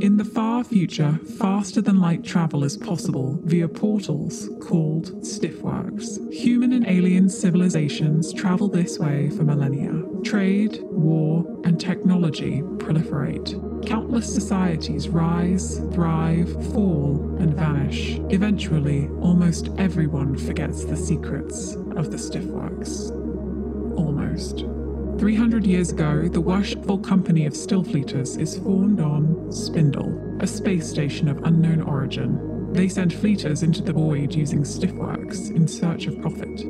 In the far future, faster than light travel is possible via portals called stiffworks. Human and alien civilizations travel this way for millennia. Trade, war, and technology proliferate. Countless societies rise, thrive, fall, and vanish. Eventually, almost everyone forgets the secrets of the stiffworks. Almost. 300 years ago, the worshipful company of Stillfleeters is formed on Spindle, a space station of unknown origin. They send fleeters into the void using stiffworks in search of profit.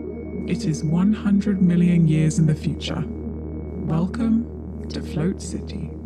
It is 100 million years in the future. Welcome to Float City.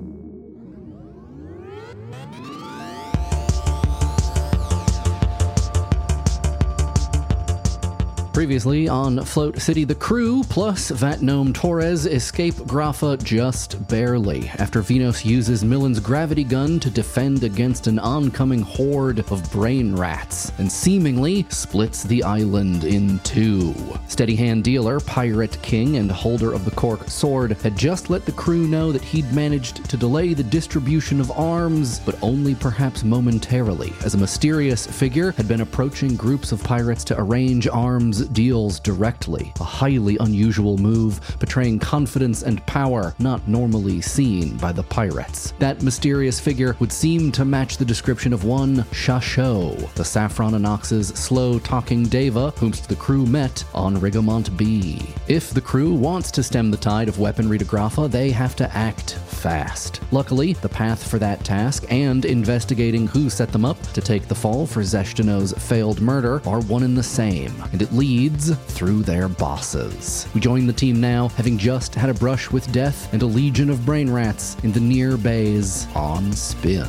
Previously on Float City, the crew plus Vat Gnome Torres escape Grafa just barely after Venos uses Millen's gravity gun to defend against an oncoming horde of brain rats and seemingly splits the island in two. Steady hand dealer, Pirate King, and holder of the Cork sword had just let the crew know that he'd managed to delay the distribution of arms, but only perhaps momentarily, as a mysterious figure had been approaching groups of pirates to arrange arms deals directly, a highly unusual move, betraying confidence and power not normally seen by the pirates. That mysterious figure would seem to match the description of one Shasho, the Saffron Anox's slow talking Deva, whomst the crew met on Rigamont B. If the crew wants to stem the tide of weaponry to Grafa, they have to act fast. Luckily, the path for that task and investigating who set them up to take the fall for Zeshtino's failed murder are one and the same, and it leads through their bosses. We join the team now, having just had a brush with death and a legion of brain rats in the near bays on spin.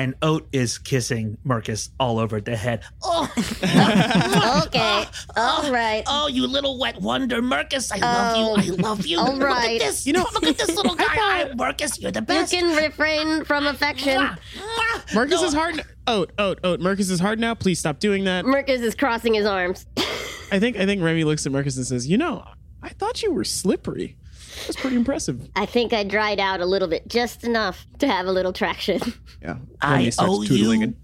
And Oat is kissing Marcus all over the head. Oh, okay. All oh. right. oh, you little wet wonder, Marcus! I love you. I oh. love you. all Look at this. You know, look at this little guy. I, Marcus, you're the best. You can refrain from affection. Mwah, mwah. Marcus No, is hard. Oat, oat, oat. Marcus is hard now. Please stop doing that. Marcus is crossing his arms. I think I think Remy looks at Marcus and says, "You know, I thought you were slippery. That's pretty impressive." I think I dried out a little bit, just enough to have a little traction. Yeah. I Remy starts owe tootling you. a-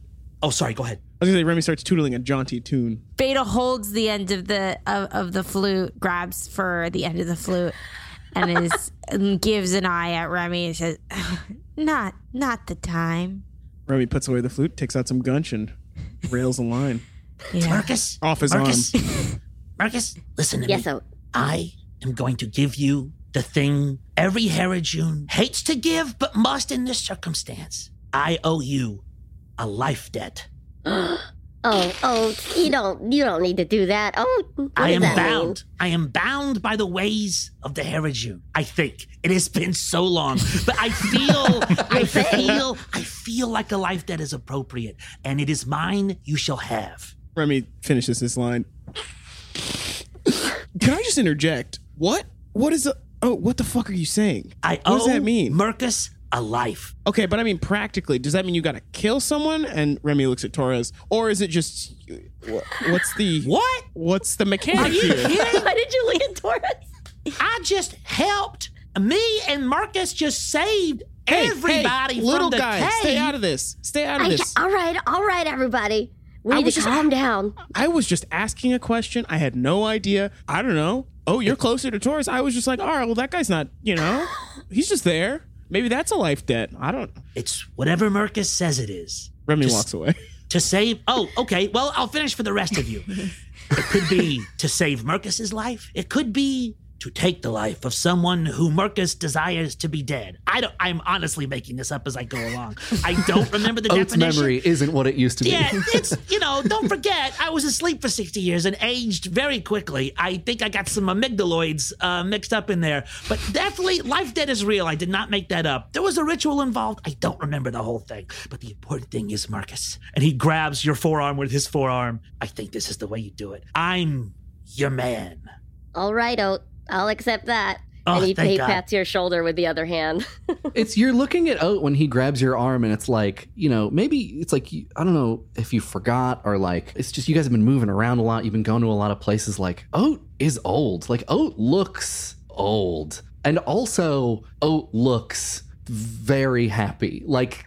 Oh, sorry. Go ahead. I was gonna say Remy starts tootling a jaunty tune. Beta holds the end of the of, of the flute, grabs for the end of the flute, and is and gives an eye at Remy and says, "Not not the time." Remy puts away the flute, takes out some gunch, and rails a line Yeah. Marcus. off his Marcus. arm. Marcus, listen to yes, me. so I am going to give you the thing every Herodune hates to give but must in this circumstance. I owe you a life debt. oh, oh, you don't, you don't need to do that. Oh, what I am that bound. I am bound by the ways of the Herodune. I think it has been so long, but I feel, I feel, I feel like a life debt is appropriate, and it is mine. You shall have. Remy finishes this line. Can I just interject? What? What is the? Oh, what the fuck are you saying? I What owe does that mean? Marcus a life. Okay, but I mean practically, does that mean you gotta kill someone? And Remy looks at Torres, or is it just wha- what's the What? What's the Are mechanic you here? kidding? Why did you lean toward us? I just helped. Me and Marcus just saved Hey, everybody hey, from little the guy, cave. stay out of this. Stay out of I, this. all right, all right, everybody. We I need was to just- calm down. I was just asking a question. I had no idea. I don't know. Oh, you're closer to Torres. I was just like, all right, well, that guy's not. You know, he's just there. Maybe that's a life debt. I don't. It's whatever Marcus says it is. Remy walks away. To save. Oh, okay. Well, I'll finish for the rest of you. It could be to save Marcus's life. It could be to take the life of someone who Marcus desires to be dead. I don't. I'm honestly making this up as I go along. I don't remember the Oat's definition. memory isn't what it used to be. Yeah, it's you know, don't forget, I was asleep for 60 years and aged very quickly. I think I got some amygdaloids uh, mixed up in there, but definitely life debt is real. I did not make that up. There was a ritual involved. I don't remember the whole thing, but the important thing is Marcus, and he grabs your forearm with his forearm. I think this is the way you do it. I'm your man. All right, Oat. I'll accept that. Oh, and he, he pats your shoulder with the other hand. it's you're looking at Oat when he grabs your arm, and it's like you know maybe it's like I don't know if you forgot or like it's just you guys have been moving around a lot. You've been going to a lot of places. Like Oat is old. Like Oat looks old, and also Oat looks very happy. Like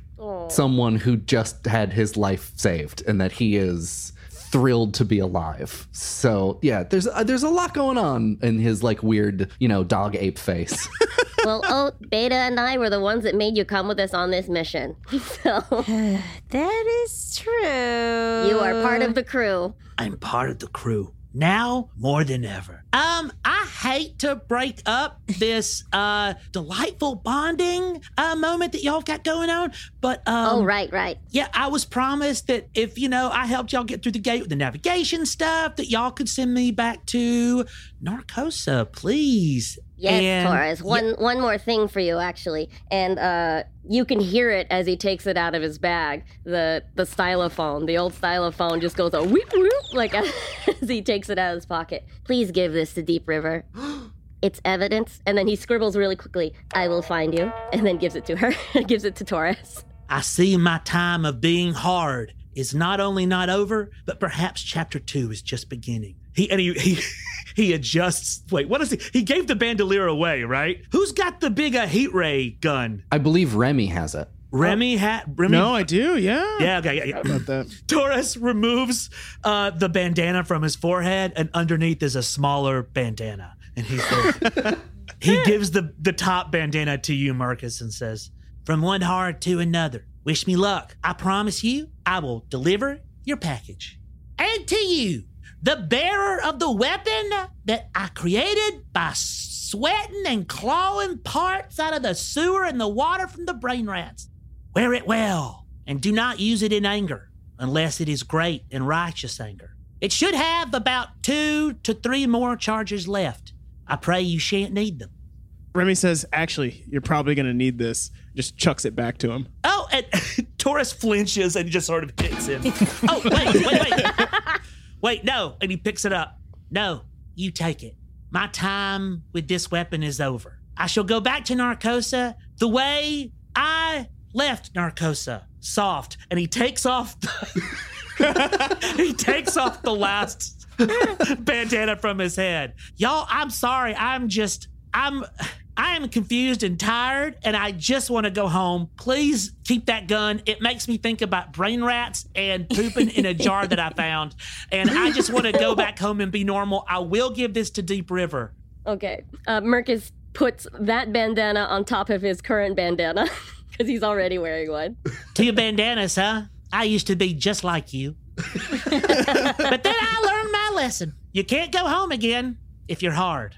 someone who just had his life saved, and that he is thrilled to be alive. So yeah, there's uh, there's a lot going on in his like weird you know dog ape face. well, oh, Beta and I were the ones that made you come with us on this mission. So That is true. you are part of the crew. I'm part of the crew now more than ever. Um, I hate to break up this uh delightful bonding uh moment that y'all got going on, but um oh, right, right. yeah, I was promised that if you know I helped y'all get through the gate with the navigation stuff, that y'all could send me back to Narcosa, please. Yes, And- Torres. One one more thing for you, actually, and uh, you can hear it as he takes it out of his bag. The the stylophone, the old stylophone, just goes a whoop whoop like as he takes it out of his pocket. Please give this to Deep River. It's evidence, and then he scribbles really quickly. I will find you, and then gives it to her. gives it to Torres. I see my time of being hard is not only not over, but perhaps chapter two is just beginning. He and he he, he adjusts. Wait, what is he? He gave the bandolier away, right? Who's got the big uh, heat ray gun? I believe Remy has it. Remy hat. Remy. No, I do. Yeah. Yeah, okay, yeah, yeah. About that. Torres removes uh, the bandana from his forehead, and underneath is a smaller bandana. And he says, he gives the the top bandana to you, Marcus, and says, "From one heart to another. Wish me luck. I promise you, I will deliver your package. And to you, the bearer of the weapon that I created by sweating and clawing parts out of the sewer and the water from the brain rats. Wear it well, and do not use it in anger, unless it is great and righteous anger. It should have about two to three more charges left. I pray you shan't need them. Remy says, actually, you're probably going to need this. Just chucks it back to him. Oh, and Torres flinches and just sort of hits him. oh, wait, wait, wait. Wait, no. And he picks it up. No, you take it. My time with this weapon is over. I shall go back to Narcosa the way I left Narcosa, soft. And he takes off the, he takes off the last bandana from his head. Y'all, I'm sorry. I'm just I'm I am confused and tired and I just want to go home. Please keep that gun. It makes me think about brain rats and pooping in a jar that I found. And I just want to go back home and be normal. I will give this to Deep River. Okay. Uh, Mercus puts that bandana on top of his current bandana because he's already wearing one. Two bandanas, huh? I used to be just like you. but then I learned my lesson. You can't go home again if you're hard.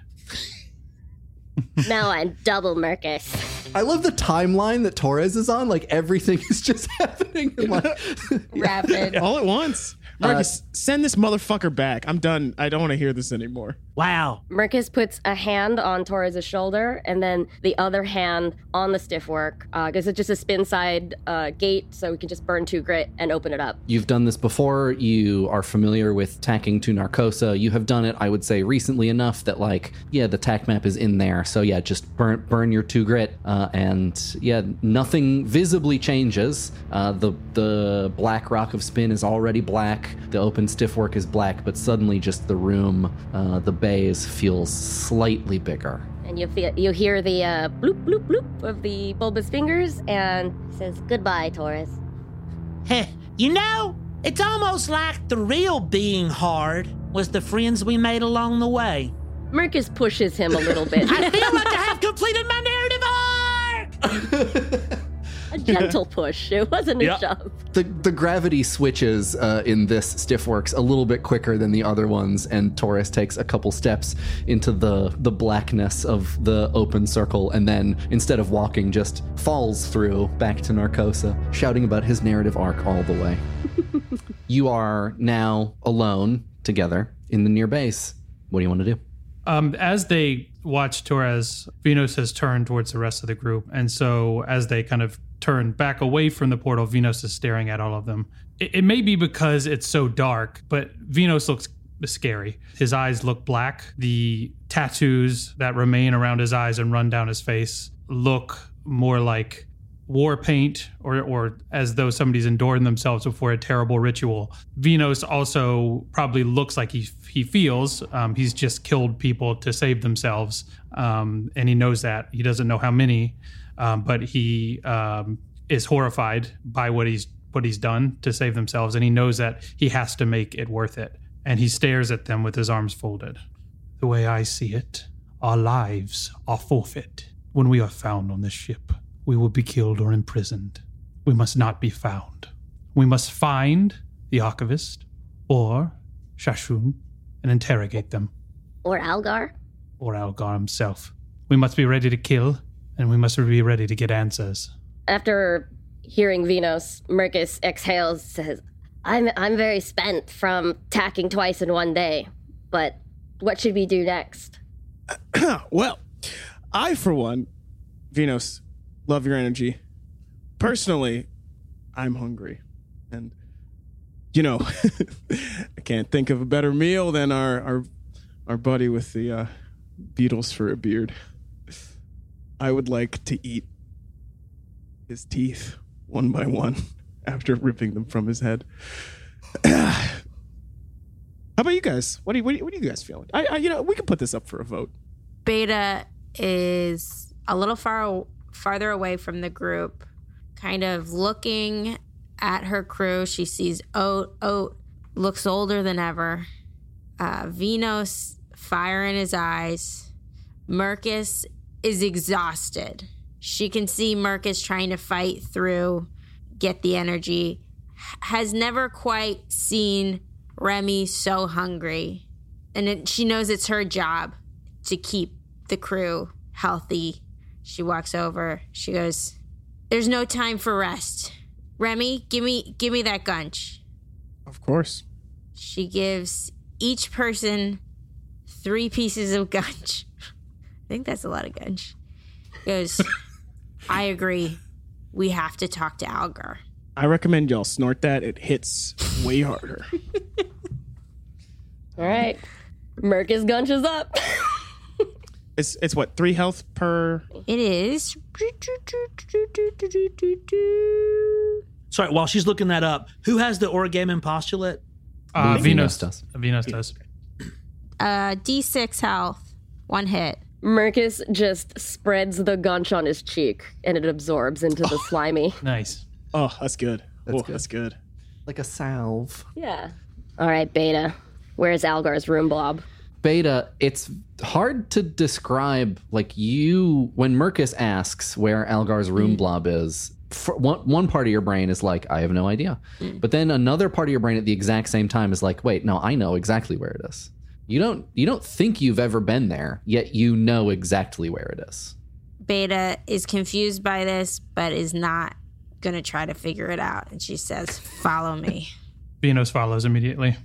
now I'm double Mercus. I love the timeline that Torres is on. Like everything is just happening. in, like, Rapid. All at once. Uh, Marcus, send this motherfucker back. I'm done. I don't want to hear this anymore. Wow. Mercus puts a hand on Torres' shoulder and then the other hand on the stiff work because it's just a spin side uh, gate, so we can just burn two grit and open it up. You've done this before. You are familiar with tacking to Narcosa. You have done it, I would say, recently enough that, like, yeah, the tack map is in there. So yeah, just burn burn your two grit, uh, and yeah, nothing visibly changes. Uh, the the black rock of spin is already black. The open stiff work is black, but suddenly just the room, uh, the bays feels slightly bigger. And you feel you hear the uh, bloop bloop bloop of the bulbous fingers and says goodbye, Torres. Heh, you know, it's almost like the real being hard was the friends we made along the way. Mercus pushes him a little bit. I feel like I have completed my narrative arc. a gentle push. It wasn't a Yeah. shove. The the gravity switches uh, in this stiff works a little bit quicker than the other ones, and Torres takes a couple steps into the the blackness of the open circle, and then instead of walking, just falls through back to Narcosa, shouting about his narrative arc all the way. you are now alone together in the near base. What do you want to do? Um, as they watch Torres, Venus has turned towards the rest of the group. And so as they kind of turn back away from the portal, Venus is staring at all of them. It, it may be because it's so dark, but Venus looks scary. His eyes look black. The tattoos that remain around his eyes and run down his face look more like war paint or, or as though somebody's endured themselves before a terrible ritual. Venos also probably looks like he, he feels. Um, he's just killed people to save themselves. Um, and he knows that. He doesn't know how many, um, but he um, is horrified by what he's what he's done to save themselves, and he knows that he has to make it worth it. And he stares at them with his arms folded. The way I see it, our lives are forfeit. When we are found on this ship, we will be killed or imprisoned. We must not be found. We must find the archivist or Shashun and interrogate them, Or Algar? or Algar himself. We must be ready to kill, and we must be ready to get answers. After hearing Venos, Mercus exhales, says, I'm, I'm very spent from tacking twice in one day, but what should we do next? well, I, for one, Venus, love your energy. Personally, I'm hungry. And, you know, I can't think of a better meal than our, our, our buddy with the uh, beetles for a beard. I would like to eat his teeth one by one after ripping them from his head. How about you guys? What do you, what do you, guys feeling? I, I, you know, we can put this up for a vote. Beta is a little far farther away from the group, kind of looking at her crew. She sees Oat. Oat looks older than ever. Uh, Venos, fire in his eyes. Mercus is exhausted. She can see Mercus trying to fight through, get the energy. Has never quite seen Remy so hungry. And it, she knows it's her job to keep the crew healthy. She walks over. She goes, "There's no time for rest. Remy, give me give me that gunch." Of course. She gives each person three pieces of gunch. I think that's a lot of gunch. Goes, "I agree. We have to talk to Algar." I recommend y'all snort that. It hits way harder. All right. Mercus gunches up. it's it's what three health per. It is. Sorry, while she's looking that up, who has the origami postulate? Uh, Venus Venus does. Venus does. Uh, D6 health, one hit. Mercus just spreads the gunch on his cheek and it absorbs into the oh. slimy. Nice. Oh, that's good. That's oh, good. that's good. Like a salve. Yeah. All right, Beta. Where's Algar's room blob? Beta, it's hard to describe. Like you, when Mercus asks where Algar's room mm. blob is, for one, one part of your brain is like, I have no idea. Mm. But then another part of your brain at the exact same time is like, wait, no, I know exactly where it is. You don't, you don't think you've ever been there, yet you know exactly where it is. Beta is confused by this, but is not going to try to figure it out. And she says, Follow me. Venus follows immediately.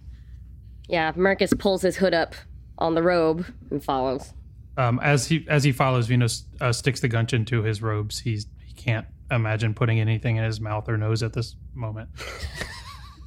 Yeah, Marcus pulls his hood up on the robe and follows. Um, as he as he follows, Venus uh, sticks the gunch into his robes. He's he can't imagine putting anything in his mouth or nose at this moment.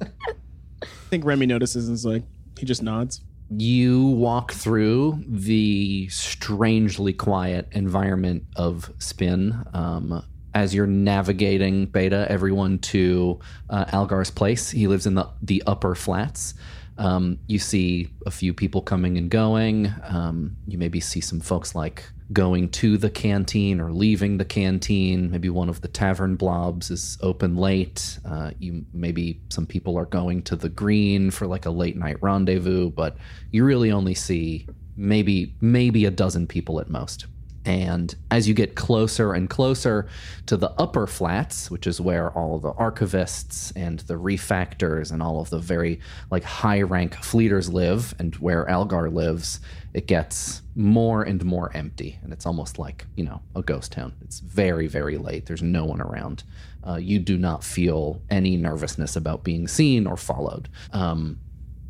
I think Remy notices and is like, he just nods. You walk through the strangely quiet environment of spin um, as you're navigating beta everyone to uh, algar's place. He lives in the, the upper flats. Um, you see a few people coming and going. Um, you maybe see some folks like going to the canteen or leaving the canteen. Maybe one of the tavern blobs is open late. Uh, you maybe some people are going to the green for like a late night rendezvous but you really only see maybe maybe a dozen people at most. And as you get closer and closer to the upper flats, which is where all the archivists and the refactors and all of the very like high rank fleeters live, and where Algar lives, it gets more and more empty, and it's almost like you know a ghost town. It's very very late. There's no one around. Uh, you do not feel any nervousness about being seen or followed. Um,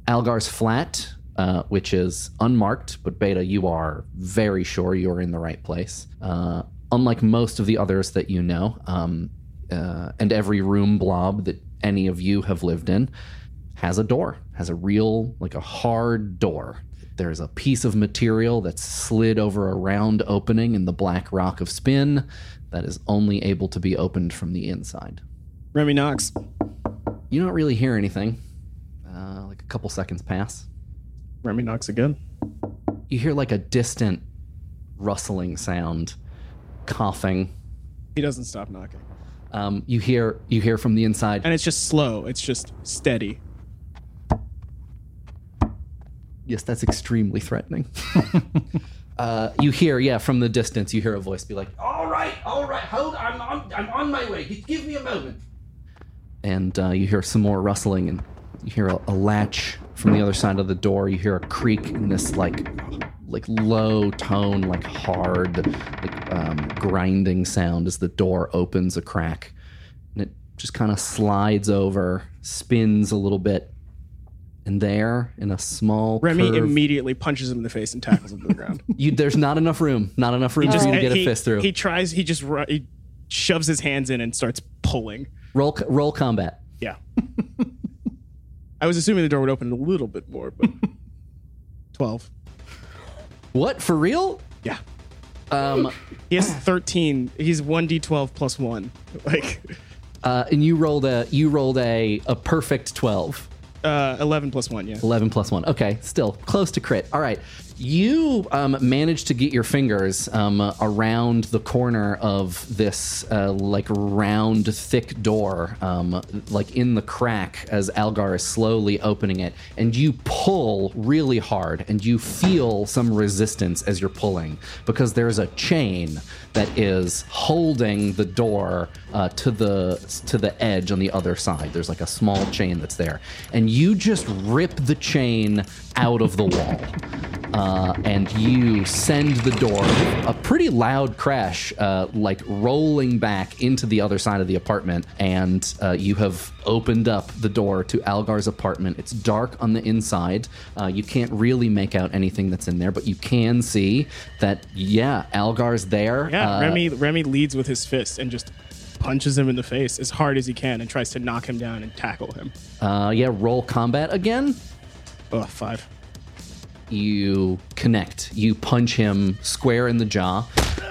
Algar's flat, uh, which is unmarked, but Beta, you are very sure you are in the right place. Uh, unlike most of the others that you know, um, uh, and every room blob that any of you have lived in, has a door, has a real, like a hard door. There's a piece of material that's slid over a round opening in the black rock of spin that is only able to be opened from the inside. Remy knocks. You don't really hear anything. Uh, like a couple seconds pass. Remy knocks again. You hear like a distant rustling sound, coughing. He doesn't stop knocking. Um, you hear you hear from the inside. And it's just slow. It's just steady. Yes, that's extremely threatening. uh, you hear, yeah, from the distance, you hear a voice be like, All right, all right, hold. I'm on. I'm on my way. Just give me a moment. and uh, you hear some more rustling, and you hear a, a latch from the other side of the door. You hear a creak in this like, like low tone, like hard, like um, grinding sound as the door opens a crack, and it just kind of slides over, spins a little bit, and there, in a small Remy curve- immediately punches him in the face and tackles him to the ground. you, there's not enough room, not enough room for you to get he, a fist through. He tries. He just ru- he shoves his hands in and starts pulling. roll, roll combat. Yeah. I was assuming the door would open a little bit more, but twelve. What for real? Yeah. Um, He has thirteen. He's one d twelve plus one. Like uh, and you rolled a you rolled a a perfect twelve. Uh, eleven plus one. Yeah. 11 plus 1. Okay, still close to crit. All right. You um, managed to get your fingers um, around the corner of this, uh, like, round, thick door, um, like in the crack as Algar is slowly opening it. And you pull really hard, and you feel some resistance as you're pulling because there's a chain that is holding the door uh, to the to the edge on the other side. There's like a small chain that's there, and you just rip the chain out of the wall, uh, and you send the door a pretty loud crash, uh, like rolling back into the other side of the apartment, and uh, you have opened up the door to Algar's apartment. It's dark on the inside. Uh, you can't really make out anything that's in there, but you can see that yeah, Algar's there. Yeah. Uh, Remy Remy leads with his fist and just punches him in the face as hard as he can and tries to knock him down and tackle him. Uh, yeah, roll combat again. Oh, five. You connect. You punch him square in the jaw.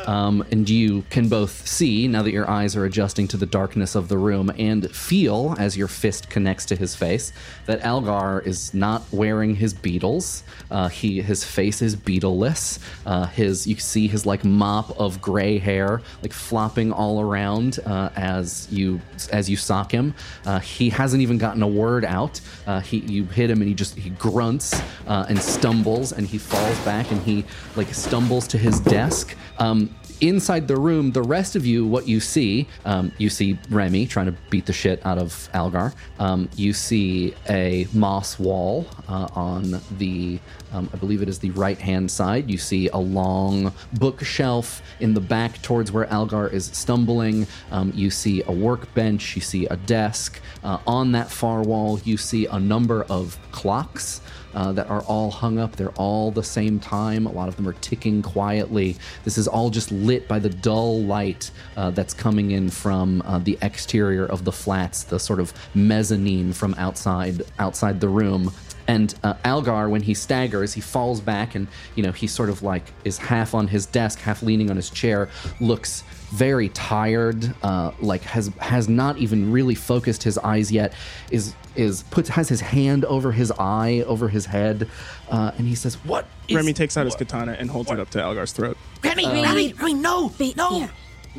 Um, and you can both see, now that your eyes are adjusting to the darkness of the room, and feel as your fist connects to his face that Algar is not wearing his beetles. Uh, he his face is beetleless. Uh, his you see his like mop of gray hair like flopping all around uh, as you as you sock him. Uh, he hasn't even gotten a word out. Uh, he you hit him and he just he grunts uh, and stumbles and he falls back and he like stumbles to his desk. Um, inside the room, the rest of you, what you see, um, you see Remy trying to beat the shit out of Algar. Um, you see a moss wall uh, on the, um, I believe it is the right hand side. You see a long bookshelf in the back towards where Algar is stumbling. Um, you see a workbench. You see a desk. Uh, on that far wall, you see a number of clocks uh, that are all hung up. They're all the same time. A lot of them are ticking quietly. This is all just lit by the dull light uh, that's coming in from uh, the exterior of the flats, the sort of mezzanine from outside outside the room. And uh, Algar, when he staggers, he falls back, and you know he sort of like is half on his desk, half leaning on his chair, looks very tired, uh, like has has not even really focused his eyes yet. Is is puts has his hand over his eye, over his head, uh, and he says, "What?" Is, Remy takes out his katana and holds it up to Algar's throat. Remy, Remy, Remy, no, no. yeah.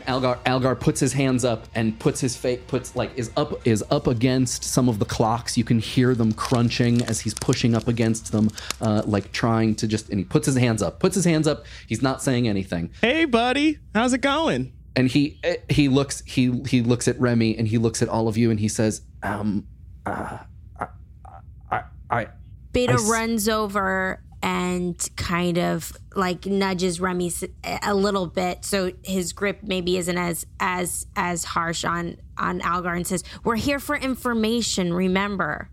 Algar Algar puts his hands up and puts his face puts like is up is up against some of the clocks. You can hear them crunching as he's pushing up against them, uh, like trying to just. And he puts his hands up. Puts his hands up. He's not saying anything. Hey, buddy, how's it going? And he eh, he looks he he looks at Remy and he looks at all of you and he says, um, uh, I I. I Beta I s- runs over and kind of like nudges Remy a little bit, so his grip maybe isn't as as as harsh on on Algar, and says, "We're here for information. Remember."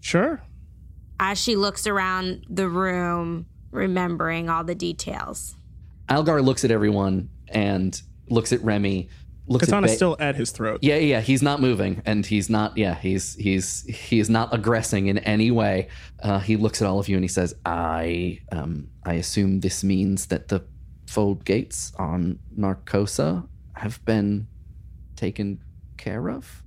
Sure. As she looks around the room, remembering all the details. Algar looks at everyone and looks at Remy, looks at Katana's Ba- still at his throat. Yeah, yeah, he's not moving, and he's not. Yeah, he's he's he's not aggressing in any way. Uh, he looks at all of you and he says, "I um I assume this means that the fold gates on Narcosa have been taken care of."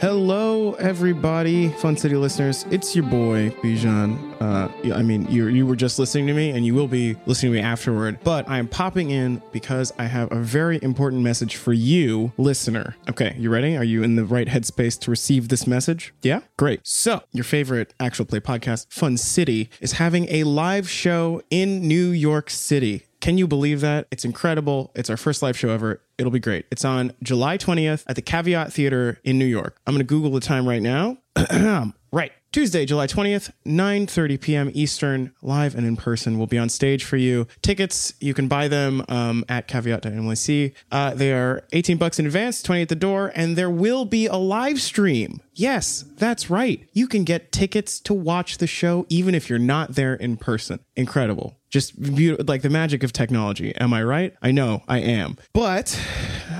Hello, everybody, Fun City listeners. It's your boy Bijan. Uh, I mean, you you were just listening to me, and you will be listening to me afterward. But I am popping in because I have a very important message for you, listener. Okay, you ready? Are you in the right headspace to receive this message? Yeah, great. So, your favorite actual play podcast, Fun City, is having a live show in New York City. Can you believe that? It's incredible. It's our first live show ever. It'll be great. It's on July 20th at the Caveat Theater in New York. I'm going to Google the time right now. right. Tuesday, July 20th, 9:30 p.m. Eastern, live and in person. We'll be on stage for you. Tickets, you can buy them um, at caveat.nyc. Uh, they are 18 bucks in advance, 20 at the door, and there will be a live stream. Yes, that's right. You can get tickets to watch the show even if you're not there in person. Incredible. Just beautiful, like the magic of technology. Am I right? I know I am. But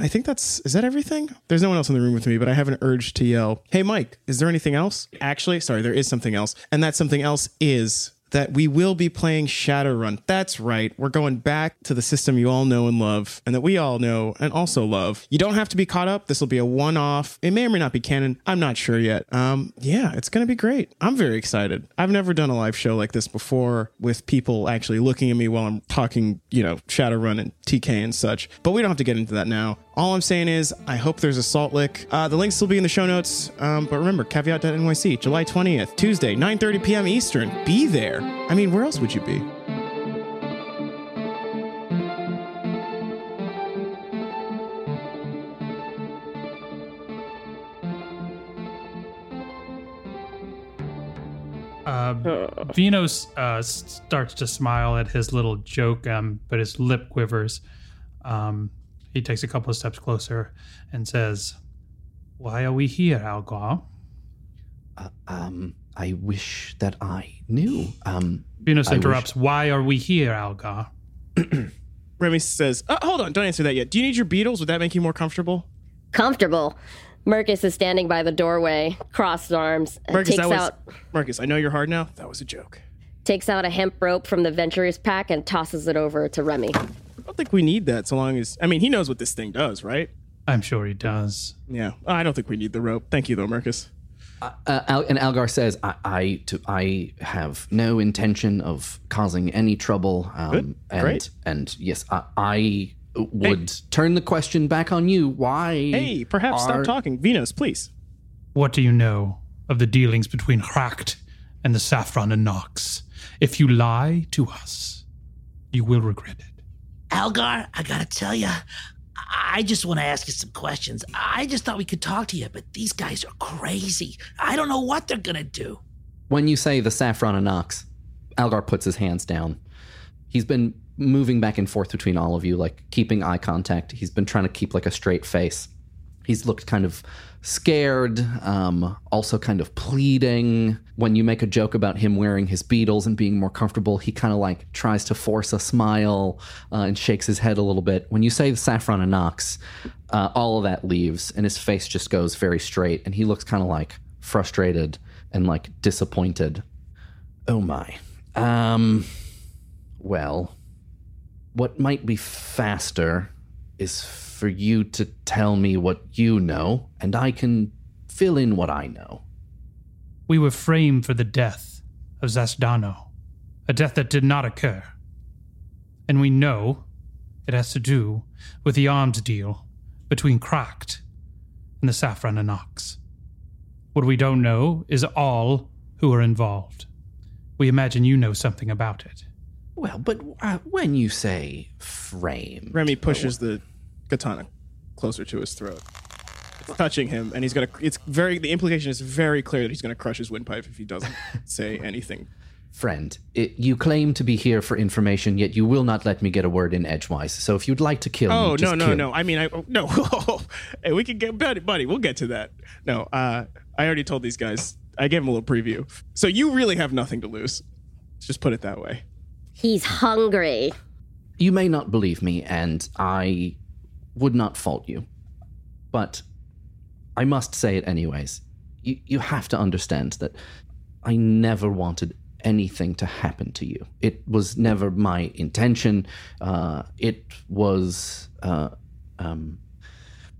I think that's is that everything? There's no one else in the room with me, but I have an urge to yell, "Hey Mike, is there anything else?" Actually, sorry, there is something else. And that something else is that we will be playing Shadowrun. That's right. We're going back to the system you all know and love, and that we all know and also love. You don't have to be caught up. This will be a one off. It may or may not be canon. I'm not sure yet. Um, yeah, it's going to be great. I'm very excited. I've never done a live show like this before with people actually looking at me while I'm talking, you know, Shadowrun and TK and such. But we don't have to get into that now. All I'm saying is, I hope there's a salt lick. Uh, the links will be in the show notes. Um, but remember, caveat.nyc, July 20th, Tuesday, 9:30 p.m. Eastern. Be there. I mean, where else would you be? Uh, Venos uh, starts to smile at his little joke, um, but his lip quivers. Um, he takes a couple of steps closer and says, Why are we here, Algar? Uh, um, I wish that I knew. Um, Venos I interrupts, Why are we here, Algar? Remy says, uh, hold on, don't answer that yet. Do you need your beetles? Would that make you more comfortable? Comfortable. Mercus is standing by the doorway, crossed arms, and Marcus, takes that was, out Marcus, I know you're hard now. That was a joke. takes out a hemp rope from the Venturers pack and tosses it over to Remy. I don't think we need that so long as, I mean, he knows what this thing does, right? I'm sure he does. Yeah. I don't think we need the rope. Thank you, though, Marcus. uh, Al- and Algar says, I, I, to, I have no intention of causing any trouble. Um, Good. And, Great. And yes, I, I would turn the question back on you. Why? Hey, perhaps are- stop talking. Venus, please. What do you know of the dealings between Hracht and the Saffron and Nox? If you lie to us, you will regret it. Algar, I gotta tell you, I just want to ask you some questions. I just thought we could talk to you, but these guys are crazy. I don't know what they're gonna do. When you say the saffron and ox, Algar puts his hands down. He's been moving back and forth between all of you, like keeping eye contact. He's been trying to keep like a straight face. He's looked kind of scared, um, also kind of pleading. When you make a joke about him wearing his beetles and being more comfortable, he kind of like tries to force a smile uh, and shakes his head a little bit. When you say the saffron and ox, uh, all of that leaves and his face just goes very straight and he looks kind of like frustrated and like disappointed. Oh my. Um well, what might be faster is for you to tell me what you know and I can fill in what I know. We were framed for the death of Zasdano, a death that did not occur. And we know it has to do with the arms deal between Kracht and the Saffron and Ox. What we don't know is all who are involved. We imagine you know something about it. Well, but uh, when you say frame, Remy pushes the katana closer to his throat. It's touching him, and he's gonna. It's very. The implication is very clear that he's gonna crush his windpipe if he doesn't say anything Friend, it, you claim to be here for information, yet you will not let me get a word in edgewise. So if you'd like to kill Oh me, just no no kill. no! I mean, I oh, no. hey, we can get buddy, buddy. We'll get to that. No, uh, I already told these guys. I gave them a little preview. So you really have nothing to lose. Let's just put it that way. He's hungry. You may not believe me, and I would not fault you. But I must say it anyways. You, you have to understand that I never wanted anything to happen to you. It was never my intention. Uh, it was, uh, um,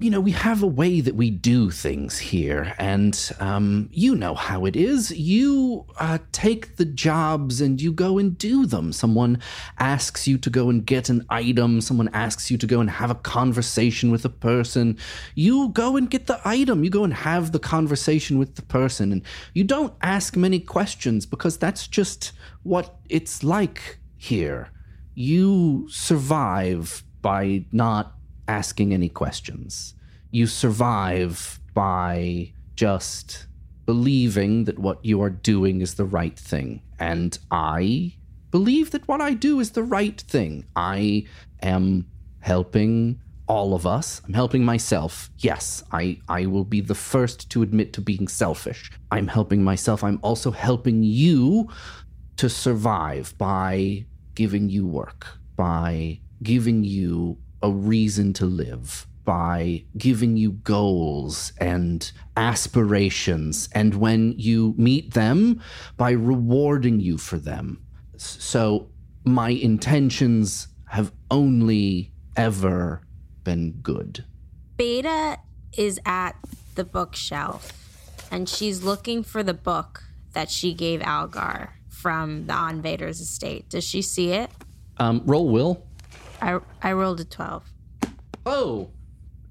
you know, we have a way that we do things here, and um, you know how it is. You uh, take the jobs and you go and do them. Someone asks you to go and get an item, someone asks you to go and have a conversation with a person. You go and get the item, you go and have the conversation with the person, and you don't ask many questions because that's just what it's like here. You survive by not asking any questions. You survive by just believing that what you are doing is the right thing. And I believe that what I do is the right thing. I am helping all of us. I'm helping myself. Yes, I, I will be the first to admit to being selfish. I'm helping myself. I'm also helping you to survive by giving you work, by giving you a reason to live, by giving you goals and aspirations, and when you meet them, by rewarding you for them. So, my intentions have only ever been good. Beta is at the bookshelf and she's looking for the book that she gave Algar from the Onvader's estate. Does she see it? Um, roll will. I, I rolled a 12. Oh.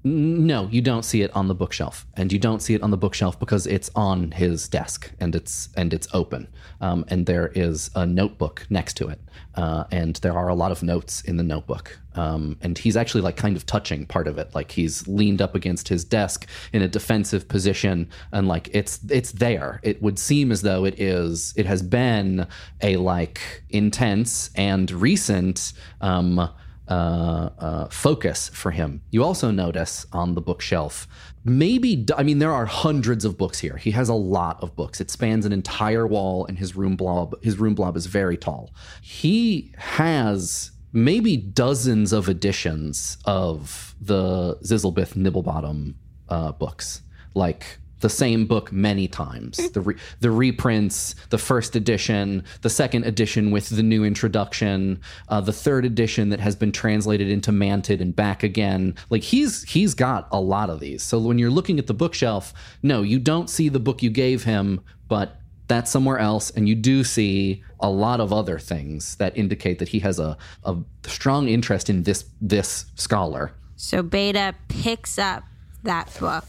No, you don't see it on the bookshelf, and you don't see it on the bookshelf because it's on his desk and it's and it's open, um, and there is a notebook next to it, uh, and there are a lot of notes in the notebook, um, and he's actually like kind of touching part of it, like he's leaned up against his desk in a defensive position, and like it's it's there. It would seem as though it is it has been a like intense and recent. Um, uh, uh, focus for him. You also notice on the bookshelf, maybe, I mean, there are hundreds of books here. He has a lot of books. It spans an entire wall, and his room blob, his room blob is very tall. He has maybe dozens of editions of the Zizzlebith Nibblebottom uh, books, like the same book many times. The re- the reprints, the first edition, the second edition with the new introduction, uh, the third edition that has been translated into Manted and back again. Like he's he's got a lot of these. So when you're looking at the bookshelf, no, you don't see the book you gave him, but that's somewhere else, and you do see a lot of other things that indicate that he has a, a strong interest in this this scholar. So Beta picks up that book,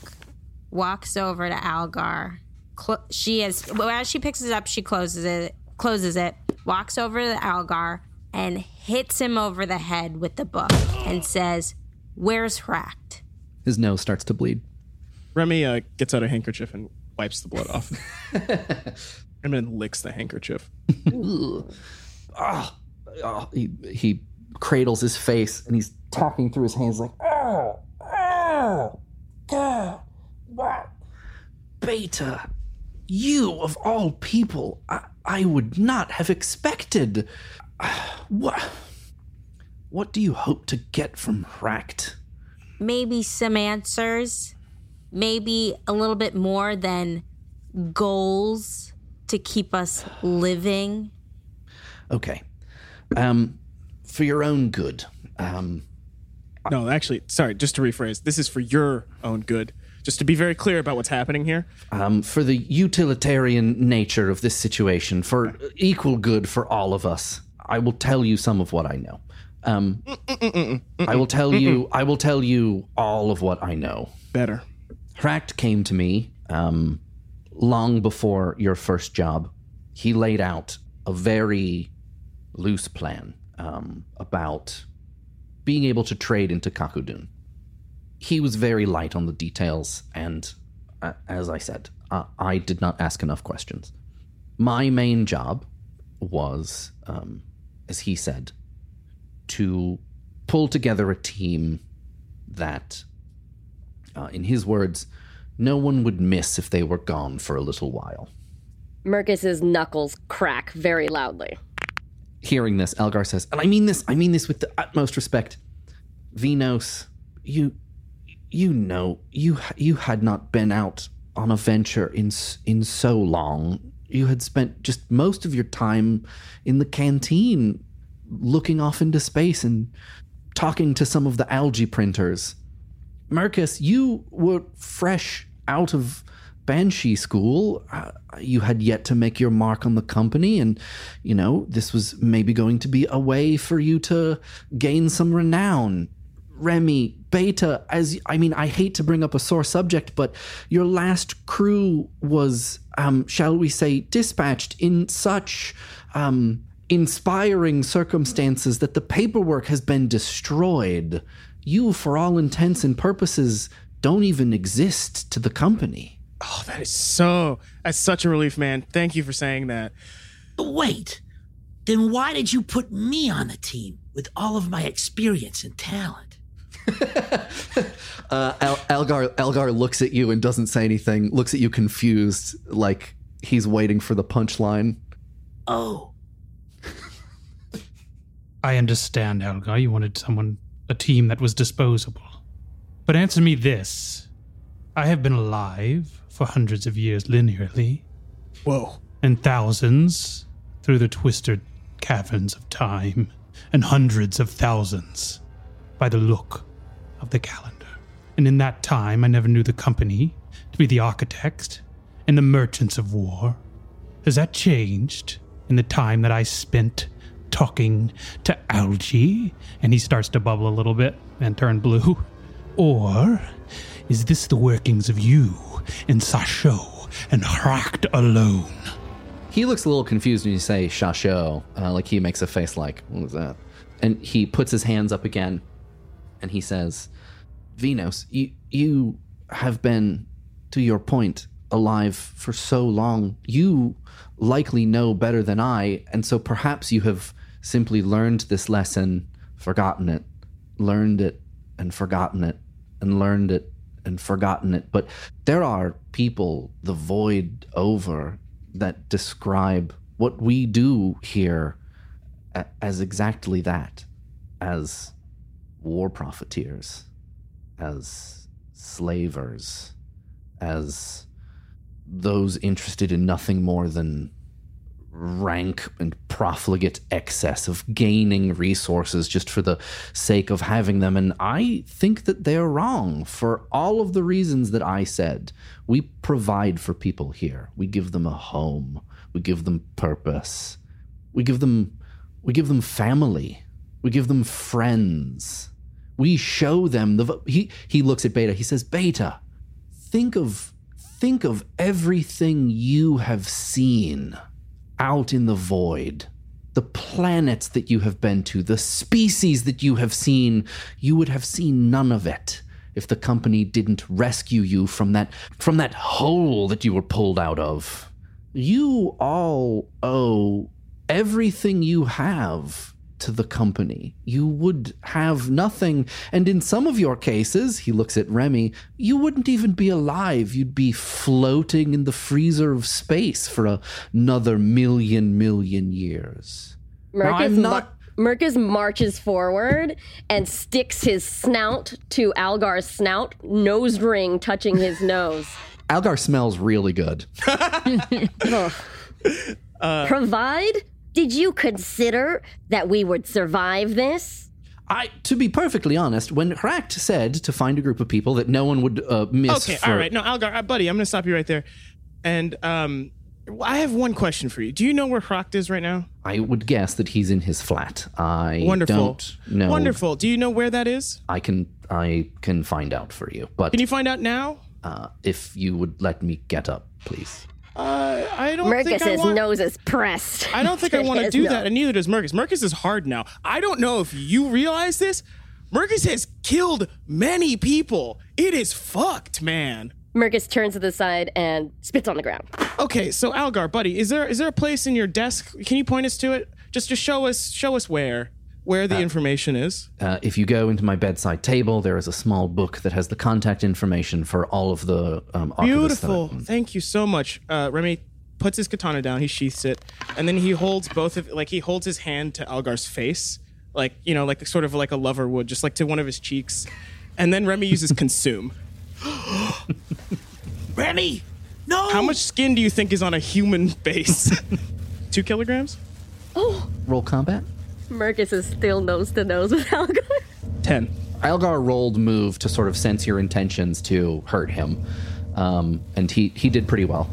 walks over to Algar. Cl- she is well, as she picks it up, she closes it, closes it, walks over to Algar and hits him over the head with the book and says, "Where's Racked?" His nose starts to bleed. Remy uh, gets out a handkerchief and wipes the blood off, and then licks the handkerchief. oh, he, he cradles his face and he's talking through his hands like, oh, oh, God, what? Beta, you of all people, I, I would not have expected. What? What do you hope to get from Racked? Maybe some answers, maybe a little bit more than goals to keep us living. Okay. Um, for your own good. Um, No, actually, sorry, just to rephrase, this is for your own good. Just to be very clear about what's happening here. um, for the utilitarian nature of this situation, for equal good for all of us, I will tell you some of what I know. Um, I will tell you. I will tell you all of what I know. Better. Hract came to me um, long before your first job. He laid out a very loose plan um, about being able to trade into Kakudun. He was very light on the details, and uh, as I said, uh, I did not ask enough questions. My main job was, um, as he said, to pull together a team that, uh, in his words, no one would miss if they were gone for a little while. Mercus's knuckles crack very loudly. Hearing this, Algar says, and I mean this, I mean this with the utmost respect. Venos, you, you know, you you had not been out on a venture in in so long. You had spent just most of your time in the canteen, looking off into space and talking to some of the algae printers. Marcus, you were fresh out of Banshee school. Uh, you had yet to make your mark on the company, and, you know, this was maybe going to be a way for you to gain some renown. Remy, Beta, as I mean, I hate to bring up a sore subject, but your last crew was, um, shall we say, dispatched in such um, inspiring circumstances that the paperwork has been destroyed. You, for all intents and purposes, don't even exist to the company. Oh, that is so. That's such a relief, man. Thank you for saying that. But wait, then why did you put me on the team with all of my experience and talent? Uh, El- Algar Algar looks at you and doesn't say anything. Looks at you confused, like he's waiting for the punchline. Oh, I understand, Algar. You wanted someone, a team that was disposable. But answer me this I have been alive for hundreds of years linearly, Whoa. and thousands through the twisted caverns of time, and hundreds of thousands by the look of the calendar. And in that time, I never knew the company to be the architects and the merchants of war. Has that changed in the time that I spent talking to algae? And he starts to bubble a little bit and turn blue. Or is this the workings of you and Sasho and Hracht alone? He looks a little confused when you say Sasho, Uh, like he makes a face like, what was that? And he puts his hands up again and he says, Venos, you, you have been, to your point, alive for so long. You likely know better than I, and so perhaps you have simply learned this lesson, forgotten it, learned it, and forgotten it, and learned it, and forgotten it. But there are people the void over that describe what we do here as exactly that as war profiteers, as slavers, as those interested in nothing more than rank and profligate excess of gaining resources just for the sake of having them. And I think that they're wrong for all of the reasons that I said. We provide for people here, we give them a home, we give them purpose, we give them. We give them family. We give them friends. We show them the. He he looks at Beta. He says, "Beta, think of think of everything you have seen out in the void the planets that you have been to the species that you have seen you would have seen none of it if the company didn't rescue you from that from that hole that you were pulled out of you all owe everything you have to the company. You would have nothing. And in some of your cases, he looks at Remy, you wouldn't even be alive. You'd be floating in the freezer of space for another million, million years. Now, Mercus, I'm not. Mar- marches forward and sticks his snout to Algar's snout, nose ring touching his nose. Algar smells really good. Ugh. Uh, Provide? Did you consider that we would survive this? I, to be perfectly honest, when Hract said to find a group of people that no one would uh, miss. Okay, for, all right. No, Algar, uh, buddy, I'm going to stop you right there. And um, I have one question for you. Do you know where Hract is right now? I would guess that he's in his flat. I Wonderful. don't know. Wonderful. Do you know where that is? I can I can find out for you, but Can you find out now? uh, if you would let me get up, please. Uh, I don't think I Mercus's want. nose is pressed. I don't think I want to do that, and neither does Mercus. Mercus is hard now. I don't know if you realize this. Mercus has killed many people. It is fucked, man. Mercus turns to the side and spits on the ground. Okay, so Algar, buddy, is there is there a place in your desk? Can you point us to it? Just just show us show us where where the information is. Uh, if you go into my bedside table, there is a small book that has the contact information for all of the um, archivists that Beautiful. I- Thank you so much. Uh, Remy puts his katana down. He sheaths it, and then he holds both of like he holds his hand to Algar's face, like you know, like sort of like a lover would, just like to one of his cheeks, and then Remy uses consume. Remy, no. How much skin do you think is on a human face? Two kilograms? Oh! Roll combat. Mercus is still nose to nose with Algar. Ten. Algar rolled move to sort of sense your intentions to hurt him, um, and he he did pretty well.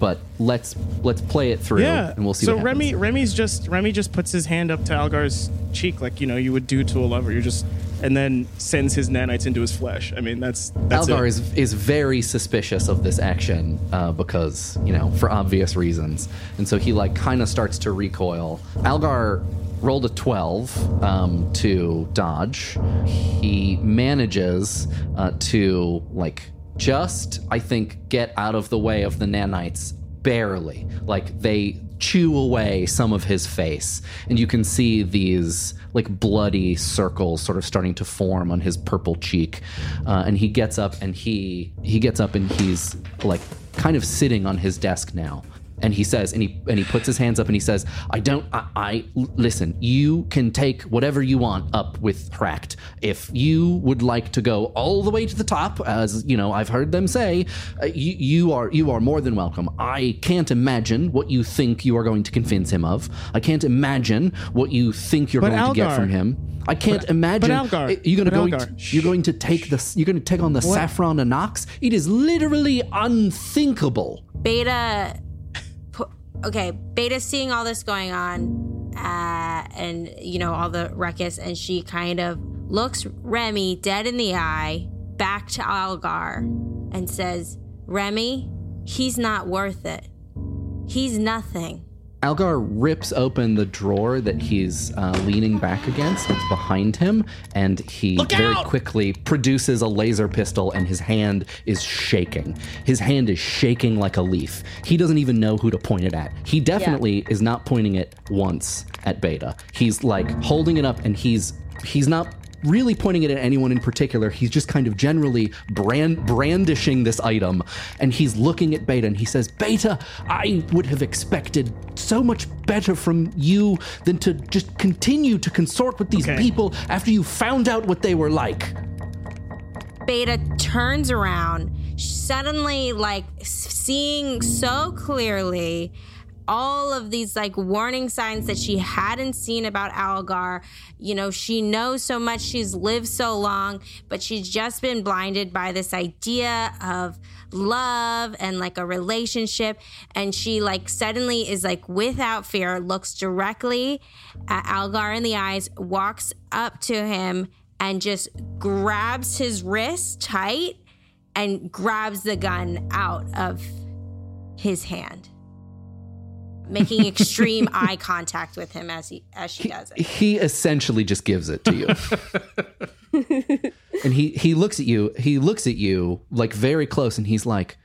But let's let's play it through, Yeah, and we'll see. So what Remy. Remy's just Remy just puts his hand up to Algar's cheek, like you know you would do to a lover. You're just, and then sends his nanites into his flesh. I mean, that's that's Algar it. is is very suspicious of this action uh, because you know for obvious reasons, and so he like kind of starts to recoil. Algar rolled a twelve um, to dodge. He manages uh, to like just I think get out of the way of the nanites barely. Like they chew away some of his face, and you can see these like bloody circles sort of starting to form on his purple cheek. Uh, and he gets up and he he gets up and he's like kind of sitting on his desk now. And he says, and he and he puts his hands up and he says, "I don't. I, I listen. You can take whatever you want up with Hract. If you would like to go all the way to the top, as you know, I've heard them say, uh, you, you are you are more than welcome. I can't imagine what you think you are going to convince him of. I can't imagine what you think you're But going to get from him. I can't imagine. Algar- Uh, you're going to go. Algar, you're going to take the. You're going to take on the Saffron Anox. It is literally unthinkable. Beta, pu- okay, Beta's seeing all this going on, uh, and you know all the ruckus, and she kind of looks Remy dead in the eye, back to Algar, and says, "Remy, he's not worth it. He's nothing." Algar rips open the drawer that he's uh, leaning back against. It's behind him, and he very quickly produces a laser pistol, and his hand is shaking. His hand is shaking like a leaf. He doesn't even know who to point it at. He definitely is not pointing it once at Beta. He's like holding it up, and he's he's not really pointing it at anyone in particular. He's just kind of generally brand brandishing this item, and he's looking at Beta and he says, "Beta, I would have expected so much better from you than to just continue to consort with these Okay. people after you found out what they were like." Beta turns around, suddenly like seeing so clearly all of these like warning signs that she hadn't seen about Algar. You know, she knows so much, she's lived so long, but she's just been blinded by this idea of love and like a relationship. And she like suddenly is like without fear, looks directly at Algar in the eyes, walks up to him and just grabs his wrist tight and grabs the gun out of his hand making extreme eye contact with him as he as she does it He essentially just gives it to you. and he he looks at you. He looks at you like very close, and he's like,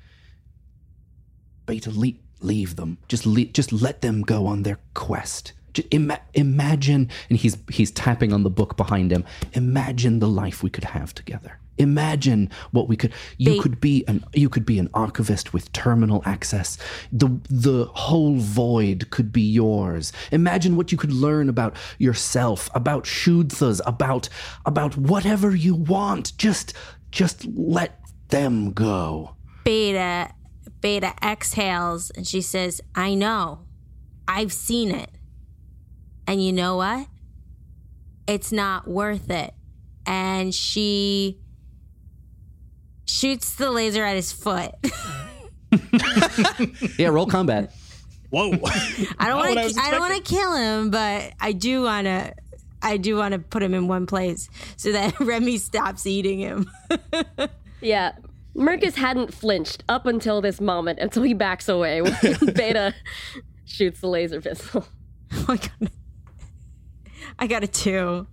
"Beta, leave, leave them. Just leave, just let them go on their quest. Ima- imagine." And he's he's tapping on the book behind him. Imagine the life we could have together. Imagine what we could. You could be an you could be an archivist with terminal access. The the whole void could be yours. Imagine what you could learn about yourself, about Shuddhas, about about whatever you want. Just just let them go. beta beta exhales and she says i know i've seen it and you know what it's not worth it and she shoots the laser at his foot Yeah, roll combat. Whoa. I don't Not what want I to. I, don't want to kill him, but I do want to. I do want to put him in one place so that Remy stops eating him. Yeah. Mercus hadn't flinched up until this moment, until he backs away when Beta shoots the laser pistol. oh my god! I got a two.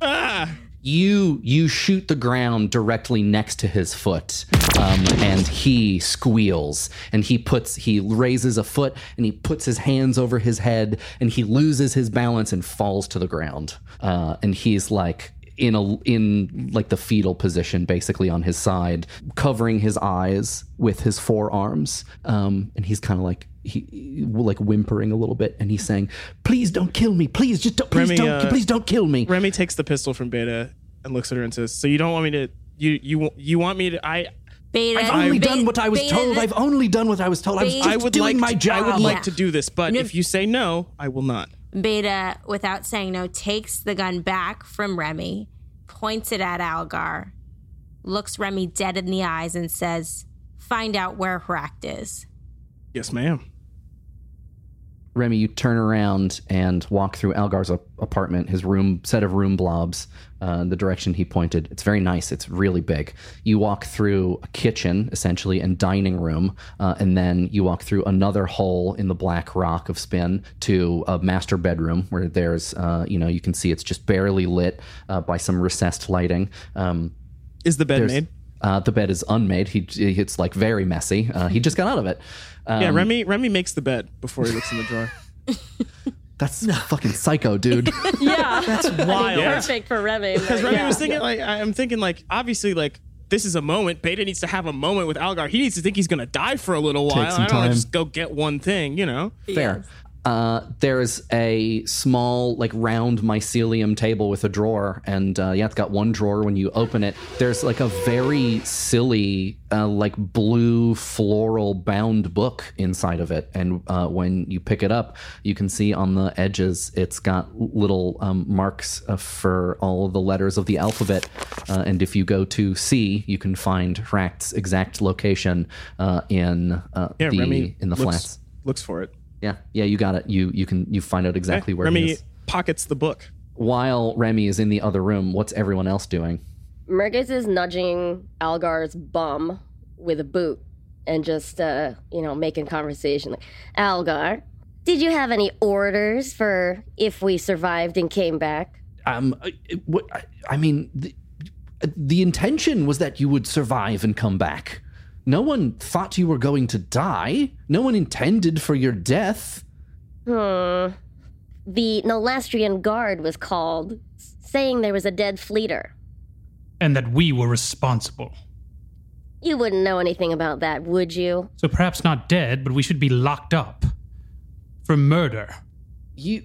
ah. You you shoot the ground directly next to his foot um, and he squeals and he puts he raises a foot and he puts his hands over his head and he loses his balance and falls to the ground. Uh, and he's like in a in like the fetal position basically on his side covering his eyes with his forearms um, and he's kind of like he like whimpering a little bit and he's saying please don't kill me please just don't please Remy, don't uh, please don't kill me Remy takes the pistol from Beta and looks at her and says, "So you don't want me to? You you you want me to? I Beta, I've only Beta- done what I was Beta- told. I've only done what I was told. I was just I would doing like my to, job. I would like Yeah. to do this, but No. if you say no, I will not." Beta, without saying no, takes the gun back from Remy, points it at Algar, looks Remy dead in the eyes, and says, Find out where Hract is. Yes, ma'am. Remy, you turn around and walk through Algar's a- apartment, his room set of room blobs, uh, the direction he pointed. It's very nice. It's really big. You walk through a kitchen, essentially, and dining room, uh, and then you walk through another hole in the black rock of Spin to a master bedroom where there's, uh, you know, you can see it's just barely lit uh, by some recessed lighting. Um, Is the bed made? Uh, the bed is unmade. He, it's like very messy. Uh, he just got out of it. Um, yeah, Remy Remy makes the bed before he looks in the drawer. That's fucking psycho, dude. Yeah. That's wild. Perfect for Remy. Because Remy was thinking like I- I'm thinking like obviously like this is a moment. Beta needs to have a moment with Algar. He needs to think he's gonna die for a little while. some I don't want time. to just go get one thing, you know. Fair. Uh, there's a small, like, round mycelium table with a drawer, and uh, yeah, it's got one drawer. When you open it, there's like a very silly, uh, like, blue floral bound book inside of it. And uh, when you pick it up, you can see on the edges it's got little um, marks uh, for all of the letters of the alphabet. Uh, and if you go to C, you can find Hract's exact location uh, in uh, Yeah, the Remy in the looks, flats. looks for it. Yeah, yeah, you got it. You you can you find out exactly where he Remy is. pockets the book. While Remy is in the other room, what's everyone else doing? Mercus is nudging Algar's bum with a boot and just, uh, you know, making conversation. Like, Algar, did you have any orders for if we survived and came back? Um, I- what I, I mean, the, the intention was that you would survive and come back. No one thought you were going to die. No one intended for your death. Hmm. The Nolastrian guard was called, saying there was a dead fleeter. and that we were responsible. You wouldn't know anything about that, would you? So perhaps not dead, but we should be locked up for murder. You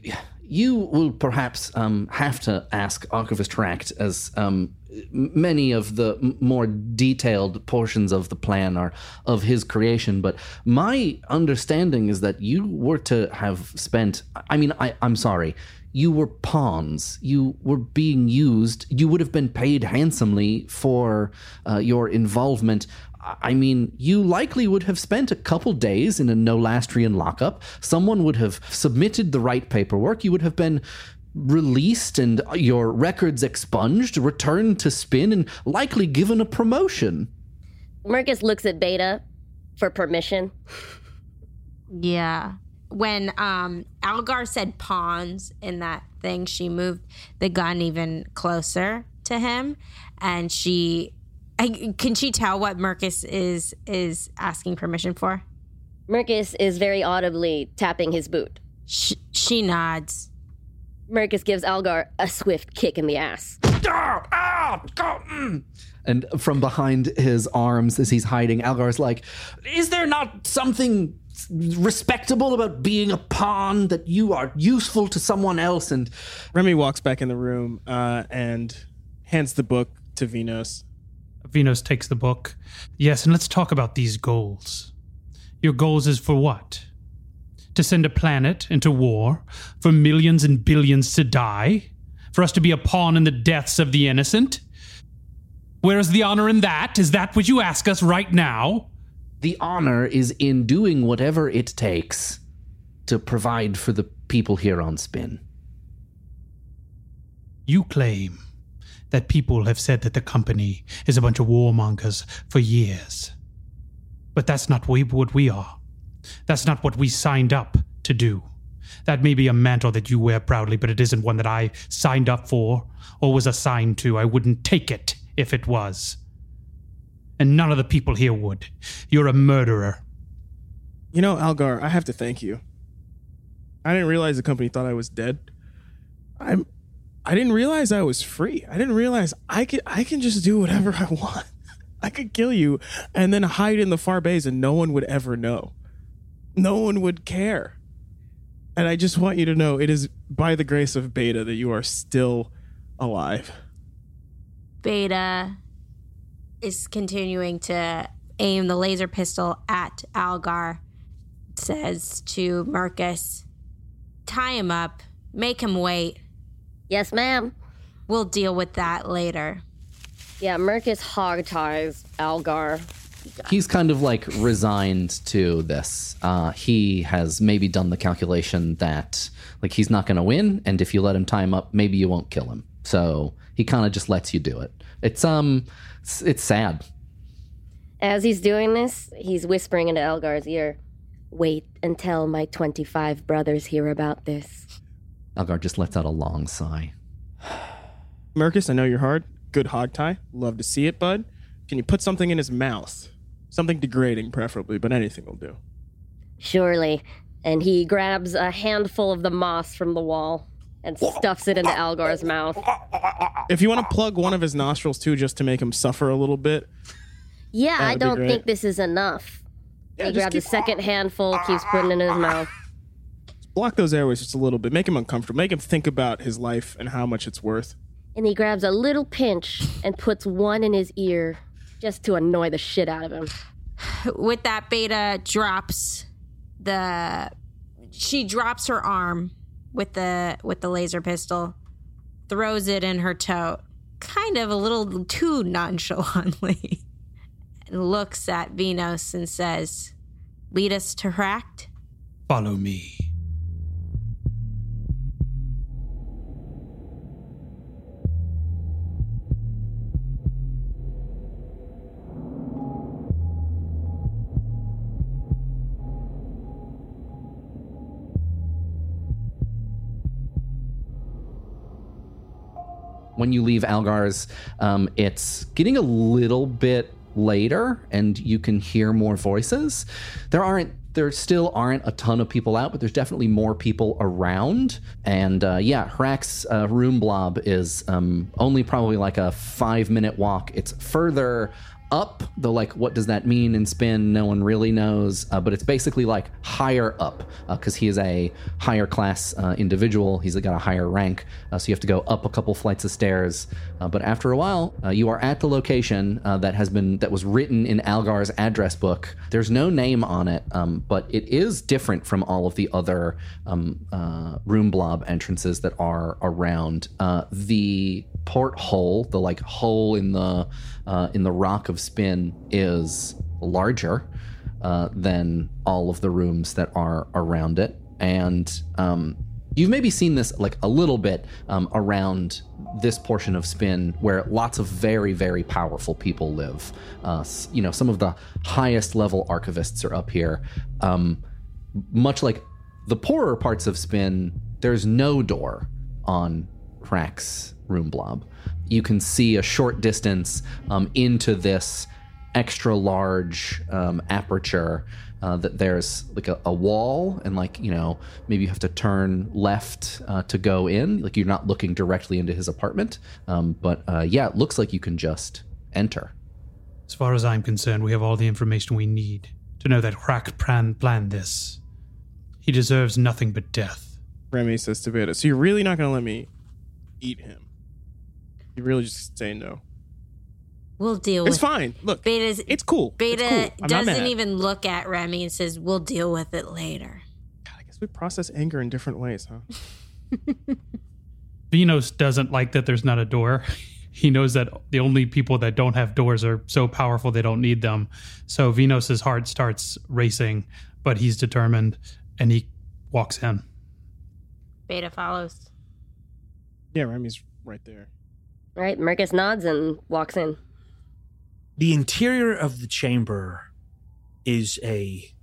you will perhaps um, have to ask Archivist Hract, as um, many of the more detailed portions of the plan are of his creation. But my understanding is that you were to have spent. I mean, I, I'm sorry. You were pawns. You were being used. You would have been paid handsomely for uh, your involvement. I- I mean, you likely would have spent a couple days in a Nolastrian lockup. Someone would have submitted the right paperwork. You would have been released and your records expunged, returned to Spin, and likely given a promotion. Mercus looks at Beta for permission. Yeah. When um Algar said pawns in that thing, she moved the gun even closer to him and she I, can she tell what Mercus is is asking permission for? Mercus is very audibly tapping his boot. Sh- she nods. Mercus gives Algar a swift kick in the ass. And from behind his arms, as he's hiding, Algar's like, Is there not something respectable about being a pawn that you are useful to someone else? And Remy walks back in the room uh, and hands the book to Venos. Venos takes the book. Yes, and let's talk about these goals. Your goals is for what? To send a planet into war, for millions and billions to die, for us to be a pawn in the deaths of the innocent? Where is the honor in that? Is that what you ask us right now? The honor is in doing whatever it takes to provide for the people here on Spin. You claim that people have said that the company is a bunch of warmongers for years. But that's not what we are. That's not what we signed up to do. That may be a mantle that you wear proudly, but it isn't one that I signed up for or was assigned to. I wouldn't take it if it was. And none of the people here would. You're a murderer. You know, Algar, I have to thank you. I didn't realize the company thought I was dead. I'm I didn't realize I was free. I didn't realize I can I can just do whatever I want. I could kill you and then hide in the far bays and no one would ever know. No one would care. And I just want you to know it is by the grace of Beta that you are still alive. Beta is continuing to aim the laser pistol at Algar. Says to Marcus, tie him up, make him wait. Yes, ma'am. We'll deal with that later. Yeah, Mercus hog ties Algar. He's kind of like resigned to this. Uh, he has maybe done the calculation that like he's not going to win, and if you let him tie him up, maybe you won't kill him. So he kind of just lets you do it. It's um, it's, it's sad. As he's doing this, he's whispering into Algar's ear, Wait until my 25 brothers hear about this. Algar just lets out a long sigh. Mercus, I know you're hard. Good hog tie. Love to see it, bud. Can you put something in his mouth? Something degrading, preferably, but anything will do. Surely. And he grabs a handful of the moss from the wall and stuffs it into Algar's mouth. If you want to plug one of his nostrils too, just to make him suffer a little bit, Yeah, I don't think this is enough. he just grabs a keep- second handful, keeps putting it in his mouth. block those airways just a little bit. Make him uncomfortable. Make him think about his life and how much it's worth. And he grabs a little pinch and puts one in his ear just to annoy the shit out of him. With that, Beta drops the. She drops her arm with the with the laser pistol, throws it in her tote, kind of a little too nonchalantly, and looks at Venus and says, "Lead us to Ract." Follow me. When you leave Algar's, um, it's getting a little bit later, and you can hear more voices. There aren't. There still aren't a ton of people out, but there's definitely more people around. And uh, yeah, Hract's uh, room blob is um, only probably like a five minute walk. It's further up, though, like, what does that mean in spin? No one really knows. Uh, but it's basically like higher up because he is a higher class uh, individual. He's got a higher rank. Uh, so you have to go up a couple flights of stairs. Uh, but after a while, uh, you are at the location uh, that has been, that was written in Algar's address book. There's no name on it, um, but it is different from all of the other um, uh, room blob entrances that are around. Uh, the porthole, the like hole in the uh, in the rock of spin, is larger uh, than all of the rooms that are around it, and um, you've maybe seen this like a little bit um, around this portion of spin where lots of very very powerful people live. Uh, you know some of the highest level archivists are up here. Um, much like the poorer parts of spin there's no door on Hract's room blob you can see a short distance um, into this extra large um, aperture uh, that there's like a, a wall and like you know maybe you have to turn left uh, to go in like you're not looking directly into his apartment um, but uh, yeah it looks like you can just enter As far as I'm concerned, we have all the information we need to know that Hrak Pran planned this. He deserves nothing but death. Remy says to Beta, So you're really not going to let me eat him? You really just say no. We'll deal with it. It's with. fine. Look, Beta's it's cool. Beta It's cool. Doesn't even look at Remy and says, "We'll deal with it later." God, I guess we process anger in different ways, huh? Venos doesn't like that there's not a door. He knows that the only people that don't have doors are so powerful they don't need them. So Venos's heart starts racing, but he's determined and he walks in. Beta follows. Yeah, Remy's right there. Right? Mercus nods and walks in. The interior of the chamber is a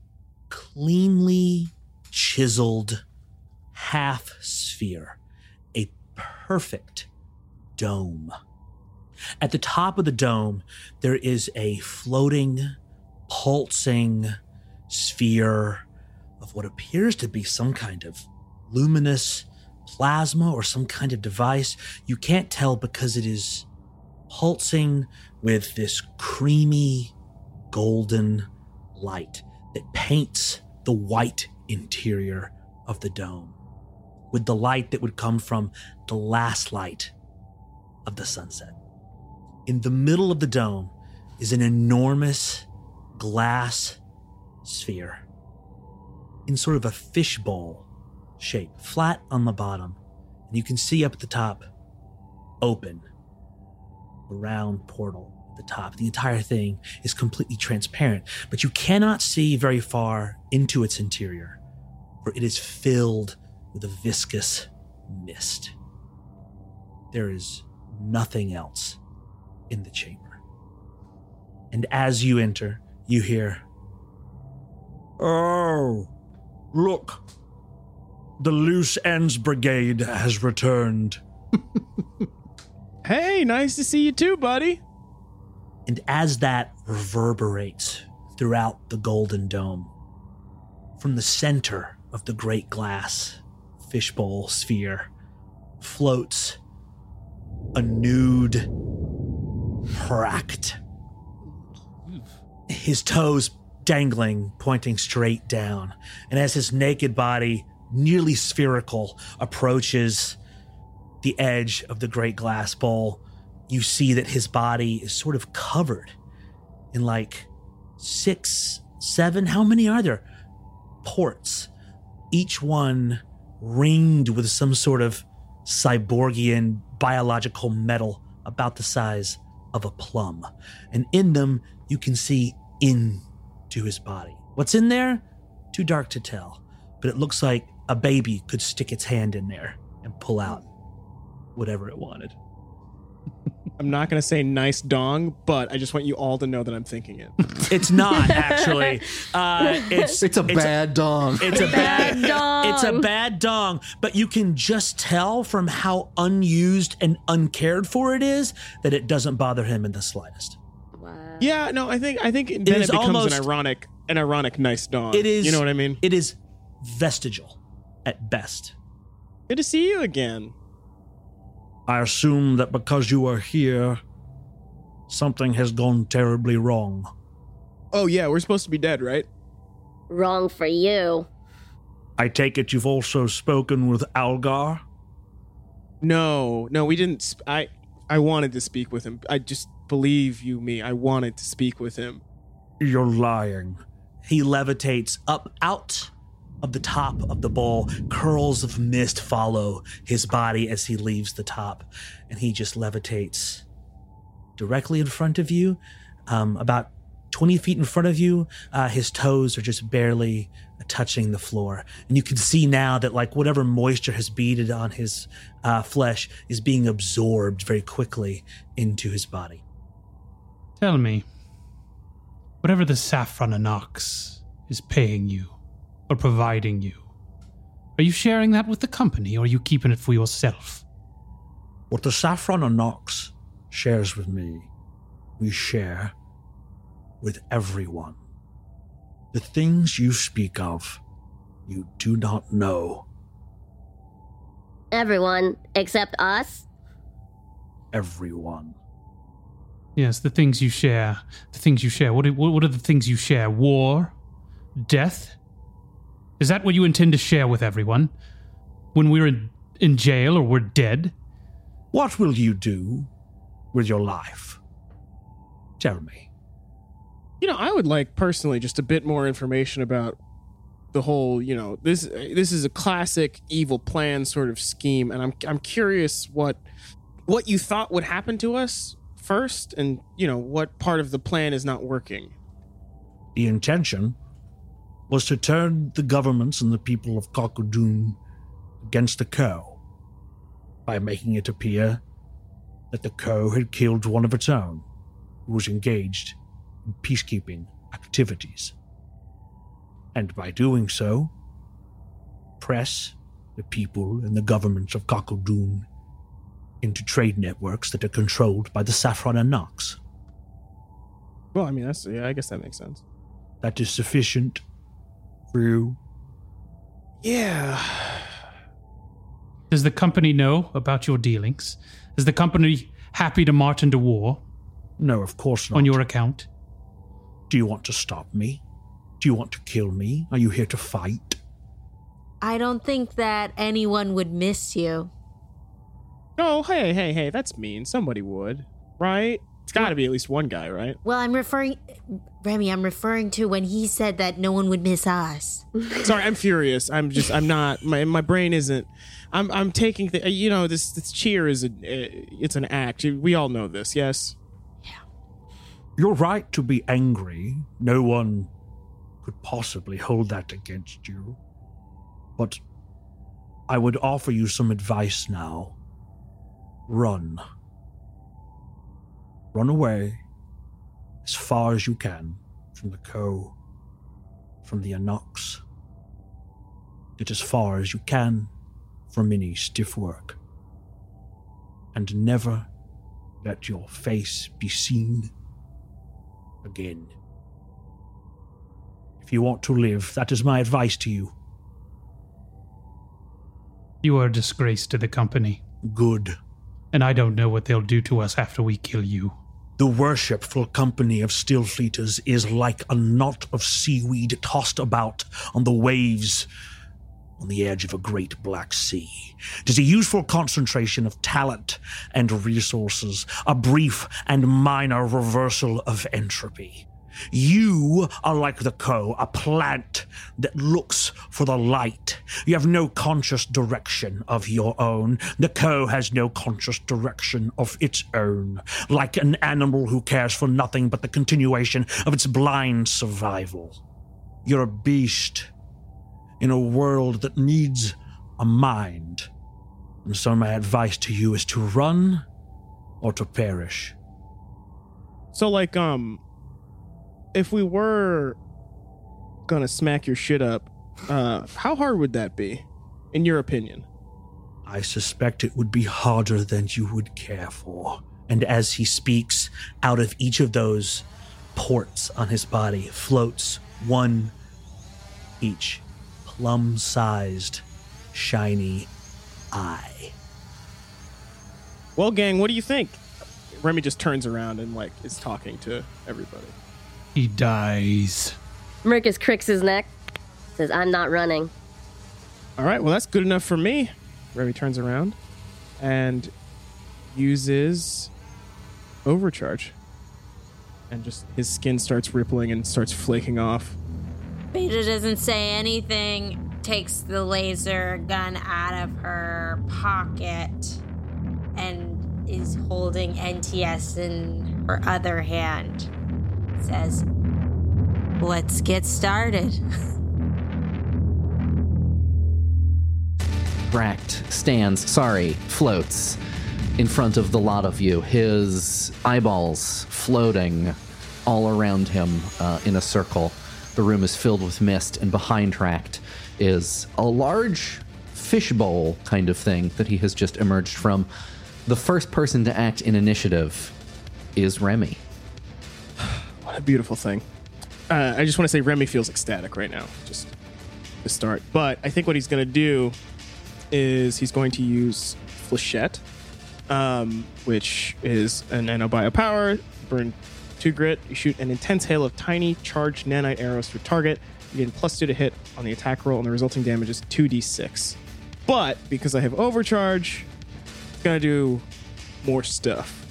cleanly chiseled half sphere, a perfect dome. At the top of the dome, there is a floating, pulsing sphere of what appears to be some kind of luminous plasma or some kind of device. You can't tell because it is pulsing with this creamy golden light that paints the white interior of the dome with the light that would come from the last light of the sunset. In the middle of the dome is an enormous glass sphere in sort of a fishbowl shape, flat on the bottom. And you can see up at the top, open, a round portal at the top. The entire thing is completely transparent, but you cannot see very far into its interior, for it is filled with a viscous mist. There is nothing else in the chamber. And as you enter, you hear, Oh, look. The Loose Ends Brigade has returned. Hey, nice to see you too, buddy. And as that reverberates throughout the Golden Dome, from the center of the great glass fishbowl sphere floats a nude Hract. His toes dangling, pointing straight down. And as his naked body, nearly spherical, approaches the edge of the great glass bowl, you see that his body is sort of covered in like six, seven, how many are there? Ports, each one ringed with some sort of cyborgian biological metal about the size of a plum. And in them, you can see into his body. What's in there? Too dark to tell, but it looks like a baby could stick its hand in there and pull out whatever it wanted. I'm not gonna say nice dong, but I just want you all to know that I'm thinking it. It's not actually. Uh, it's It's a bad dong. It's a bad, Bad dong. It's a bad dong, but you can just tell from how unused and uncared for it is that it doesn't bother him in the slightest. Wow. yeah, no, I think I think then is it becomes almost- an ironic an ironic nice dong. It is. You know what I mean? It is vestigial at best. Good to see you again. I assume that because you are here, something has gone terribly wrong. Oh yeah, we're supposed to be dead, right? Wrong for you. I take it you've also spoken with Algar. No, no, we didn't. Sp- I I wanted to speak with him. I just believe you me. I wanted to speak with him. You're lying. He levitates up out of the top of the bowl. Curls of mist follow his body as he leaves the top, and he just levitates directly in front of you, um, about 20 feet in front of you. Uh, his toes are just barely touching the floor. And you can see now that, like, whatever moisture has beaded on his uh, flesh is being absorbed very quickly into his body. Tell me, whatever the Saffron Anox is paying you or providing you, are you sharing that with the company or are you keeping it for yourself? What the Saffron Anox shares with me, we share with everyone. The things you speak of, you do not know Everyone except us. everyone. Yes, the things you share. The things you share. What are, what are the things you share? War? Death? Is that what you intend to share with everyone? When we're in, in jail or we're dead? What will you do with your life? Tell me. You know, I would like personally just a bit more information about the whole. You know, this this is a classic evil plan sort of scheme, and I'm I'm curious what what you thought would happen to us first, and you know what part of the plan is not working. The intention was to turn the governments and the people of Kakudun against the Co by making it appear that the Co had killed one of its own who was engaged in peacekeeping activities. And by doing so, press the people and the governments of Kakodoon into trade networks that are controlled by the Saffron Anox. Well, I mean, that's yeah. I guess that makes sense. That is sufficient for. Yeah. Does the company know about your dealings? Is the company happy to march into war No, of course not. on your account? Do you want to stop me? Do you want to kill me? Are you here to fight? I don't think that anyone would miss you. Oh, hey, hey, hey. That's mean. Somebody would, right? It's got to be at least one guy, right? Well, I'm referring, Remy, I'm referring to when he said that no one would miss us. Sorry, I'm furious. I'm just. I'm not. My my brain isn't. I'm. I'm taking the. You know, this this cheer is a. Eh, it's an act. We all know this. Yes. Yeah. You're right to be angry. No one could possibly hold that against you. But I would offer you some advice now. Run. Run away as far as you can from the Co, from the Anox. Get as far as you can from any stiff work. And never let your face be seen again. If you want to live, that is my advice to you. You are a disgrace to the company, Good. and I don't know what they'll do to us after we kill you. The worshipful company of Stillfleeters is like a knot of seaweed tossed about on the waves on the edge of a great black sea. It is a useful concentration of talent and resources, a brief and minor reversal of entropy. You are like the Co, a plant that looks for the light. You have no conscious direction of your own. The Co has no conscious direction of its own. Like an animal who cares for nothing but the continuation of its blind survival. You're a beast in a world that needs a mind. And so my advice to you is to run or to perish. So like, um, if we were gonna smack your shit up, uh, how hard would that be, in your opinion? I suspect it would be harder than you would care for. And as he speaks, out of each of those ports on his body floats one each plum sized, shiny eye. Well, gang, what do you think? Remy just turns around and like is talking to everybody. He dies. Mercus cricks his neck, says, I'm not running. All right, well that's good enough for me. Remy turns around and uses overcharge, and just his skin starts rippling and starts flaking off. Beta doesn't say anything, takes the laser gun out of her pocket, and is holding NTS in her other hand. Says, Let's get started. Hract stands, sorry, floats in front of the lot of you, his eyeballs floating all around him uh, in a circle. The room is filled with mist, and behind Hract is a large fishbowl kind of thing that he has just emerged from. The first person to act in initiative is Remy. What a beautiful thing. Uh, I just want to say Remy feels ecstatic right now, just to start. But I think what he's going to do is he's going to use Flechette, um, which is an nanobio power. Burn two grit. You shoot an intense hail of tiny charged nanite arrows to a target. You gain plus two to hit on the attack roll, and the resulting damage is 2d6. But because I have overcharge, it's going to do more stuff.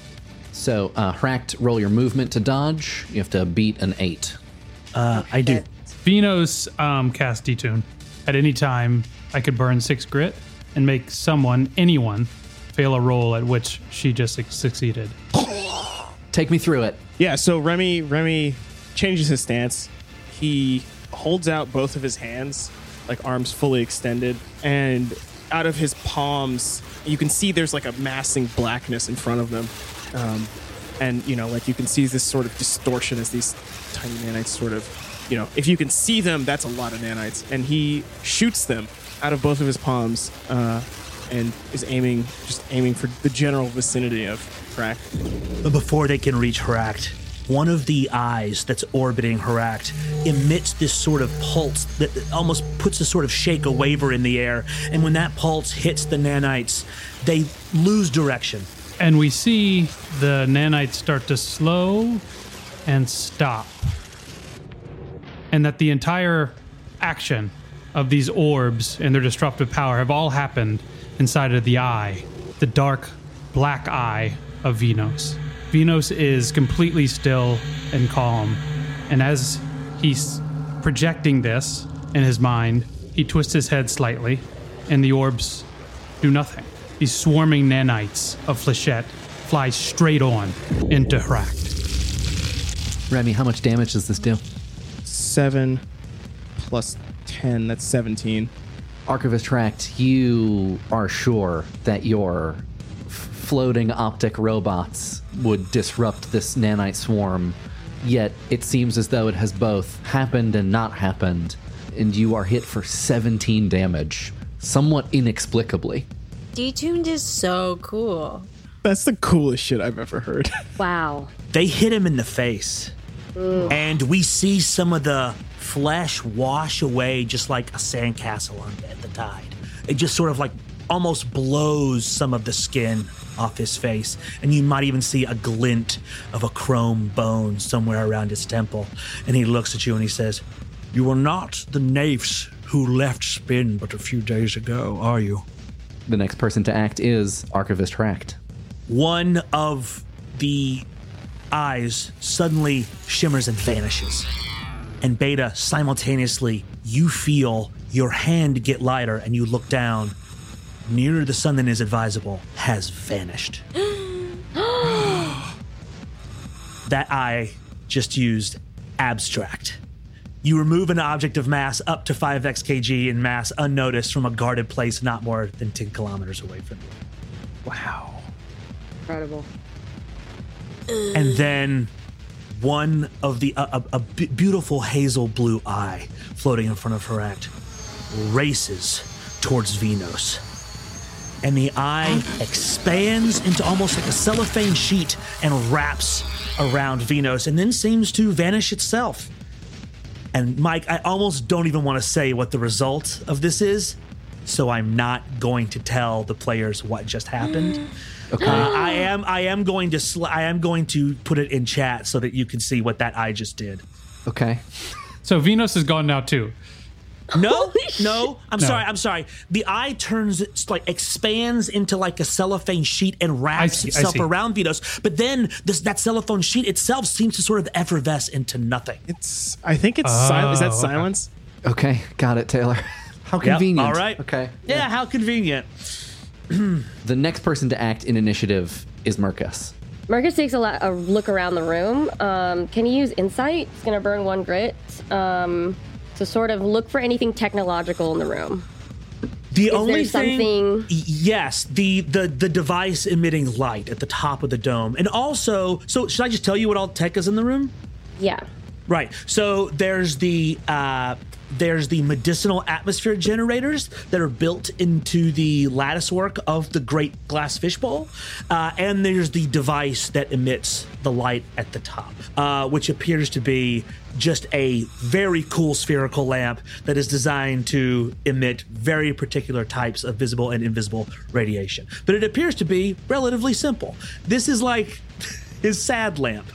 So, uh, Hract, roll your movement to dodge. You have to beat an eight. Uh, I do. Venos um, cast detune. At any time, I could burn six grit and make someone, anyone, fail a roll at which she just suc- succeeded. Take me through it. Yeah, so Remy Remy changes his stance. He holds out both of his hands, like arms fully extended, and out of his palms, you can see there's like a massing blackness in front of them. Um, and you know, like you can see this sort of distortion as these tiny nanites sort of, you know, if you can see them, that's a lot of nanites. And he shoots them out of both of his palms uh, and is aiming, just aiming for the general vicinity of Frack. But before they can reach Hract, one of the eyes that's orbiting Hract emits this sort of pulse that almost puts a sort of shake, a waver in the air. And when that pulse hits the nanites, they lose direction. And we see the nanites start to slow and stop. And that the entire action of these orbs and their disruptive power have all happened inside of the eye, the dark black eye of Venos. Venos is completely still and calm. And as he's projecting this in his mind, he twists his head slightly, and the orbs do nothing. These swarming nanites of Flechette fly straight on into Hract. Remy, how much damage does this do? Seven plus 10, that's 17. Archivist Hract, you are sure that your f- floating optic robots would disrupt this nanite swarm, yet it seems as though it has both happened and not happened, and you are hit for 17 damage, somewhat inexplicably. Detuned is so cool. That's the coolest shit I've ever heard. Wow. They hit him in the face. And we see some of the flesh wash away just like a sandcastle on at the tide. It just sort of like almost blows some of the skin off his face. And you might even see a glint of a chrome bone somewhere around his temple. And he looks at you and he says, You are not the nafes who left Spin but a few days ago, are you? The next person to act is Archivist Hract. one of the eyes suddenly shimmers and vanishes. And Beta, simultaneously, you feel your hand get lighter and you look down. Nearer the sun than is advisable has vanished. that eye just used abstract. You remove an object of mass up to 5x kg in mass unnoticed from a guarded place not more than 10 kilometers away from you. wow. Incredible. and then one of the a beautiful hazel blue eye floating in front of Hract races towards Venos. And the eye expands into almost like a cellophane sheet and wraps around Venos and then seems to vanish itself. And Mike, I almost don't even want to say what the result of this is, so I'm not going to tell the players what just happened. Okay. Uh, I am I am going to sl- I am going to put it in chat so that you can see what that eye just did. Okay. So Venos is gone now too. No, no, I'm No. sorry, I'm sorry. The eye turns like expands into like a cellophane sheet and wraps see, itself around Venos. But then this that cellophane sheet itself seems to sort of effervesce into nothing. It's, I think it's silence. Is that Oh, okay. silence? Okay. Got it, Taylor. How Yep, convenient. All right. Okay. Yeah, how convenient. The next person to act in initiative is Mercus. Marcus takes a, lo- a look around the room. Um, can he use insight? He's gonna burn one grit um, to sort of look for anything technological in the room. The Is only there thing, something- yes, the the the device emitting light at the top of the dome, and also, so should I just tell you what all tech is in the room? Yeah. Right. So there's the uh, there's the medicinal atmosphere generators that are built into the lattice work of the Great Glass Fishbowl, uh, and there's the device that emits the light at the top, uh, which appears to be just a very cool spherical lamp that is designed to emit very particular types of visible and invisible radiation. But it appears to be relatively simple. This is like his sad lamp.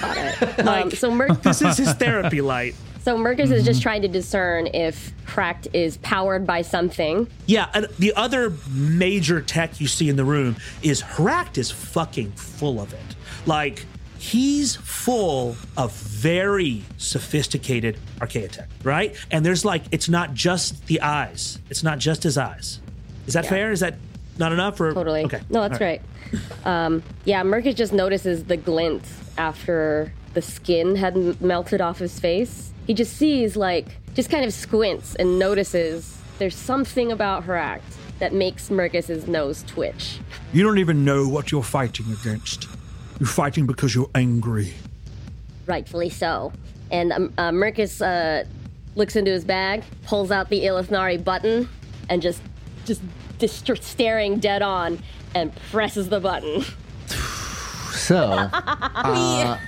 Got Um, so Mer- This is his therapy light. So Mercus is just trying to discern if Hract is powered by something. Yeah, and the other major tech you see in the room is Hract is fucking full of it. Like, he's full of very sophisticated archaea tech, right? And there's like, it's not just the eyes, it's not just his eyes. Is that fair? Is that not enough? Or Totally. Okay. No, that's right. right. Um, yeah, Mercus just notices the glint after the skin had m- melted off his face. He just sees, like, just kind of squints and notices there's something about Hract that makes Mercus's nose twitch. You don't even know what you're fighting against. You're fighting because you're angry. Rightfully so. And um, uh, Mercus uh, looks into his bag, pulls out the Ilithnari button, and just just, just staring dead on and presses the button. So, uh,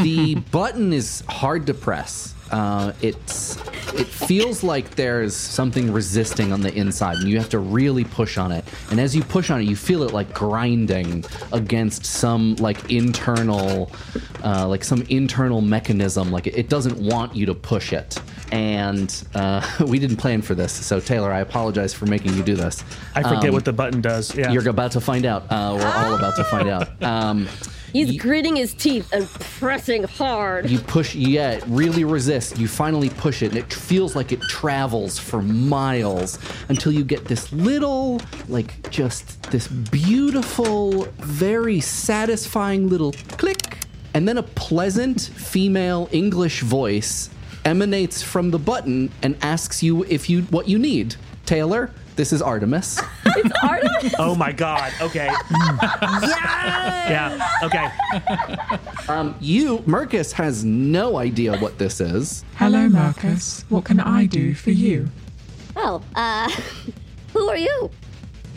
the button is hard to press. Uh, it's it feels like there's something resisting on the inside, and you have to really push on it. And as you push on it, you feel it like grinding against some like internal, uh, like some internal mechanism. Like it, it doesn't want you to push it. And uh, we didn't plan for this, so Taylor, I apologize for making you do this. I forget Um, what the button does. Yeah. You're about to find out. Uh, we're all about to find out. Um, He's gritting his teeth and pressing hard. you push, yeah, it really resist. You finally push it, and it feels like it travels for miles until you get this little, like, just this beautiful, very satisfying little click. And then a pleasant female English voice emanates from the button and asks you if you what you need. Taylor, this is Artemis. It's Artemis? oh my god. Okay. yeah. Okay. Um, you, Mercus, has no idea what this is. Hello, Marcus. What can I do for you? Oh, uh, who are you?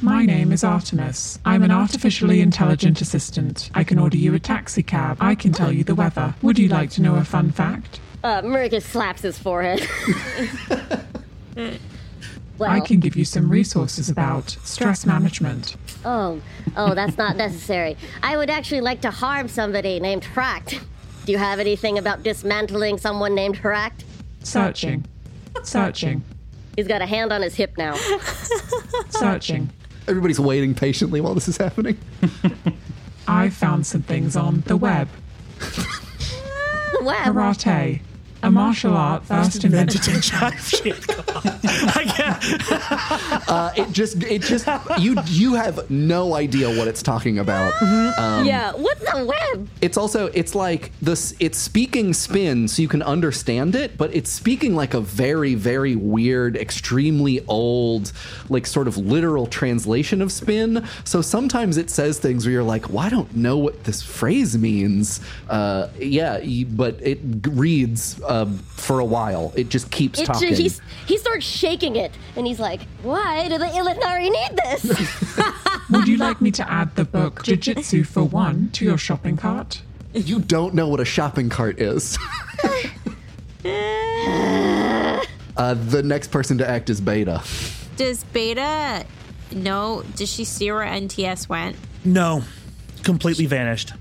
My name is Artemis. I'm an artificially intelligent assistant. I can order you a taxi cab. I can tell you the weather. Would you like to know a fun fact? Uh, Mercus slaps his forehead. Well, I can give you some resources about stress management. Oh, oh, that's not necessary. I would actually like to harm somebody named Hract. Do you have anything about dismantling someone named Hract? Searching. Searching. He's got a hand on his hip now. Searching. Everybody's waiting patiently while this is happening. I found some things on the web. The web. Karate. A martial art first invented in China. Uh, it just, it just, you, you have no idea what it's talking about. Um, yeah, what's the web? It's also, it's like this, it's speaking spin so you can understand it, but it's speaking like a very, very weird, extremely old, like sort of literal translation of spin. So sometimes it says things where you're like, well, I don't know what this phrase means. Uh, yeah, but it g- reads um, for a while. It just keeps It, talking. he's, he starts shaking it, and he's like, Why do the Illitari need this? Would you like me to add the book Jiu Jitsu for One to your shopping cart? you don't know what a shopping cart is. uh, the next person to act is Beta. Does Beta know? Does she see where NTS went? No. Completely vanished.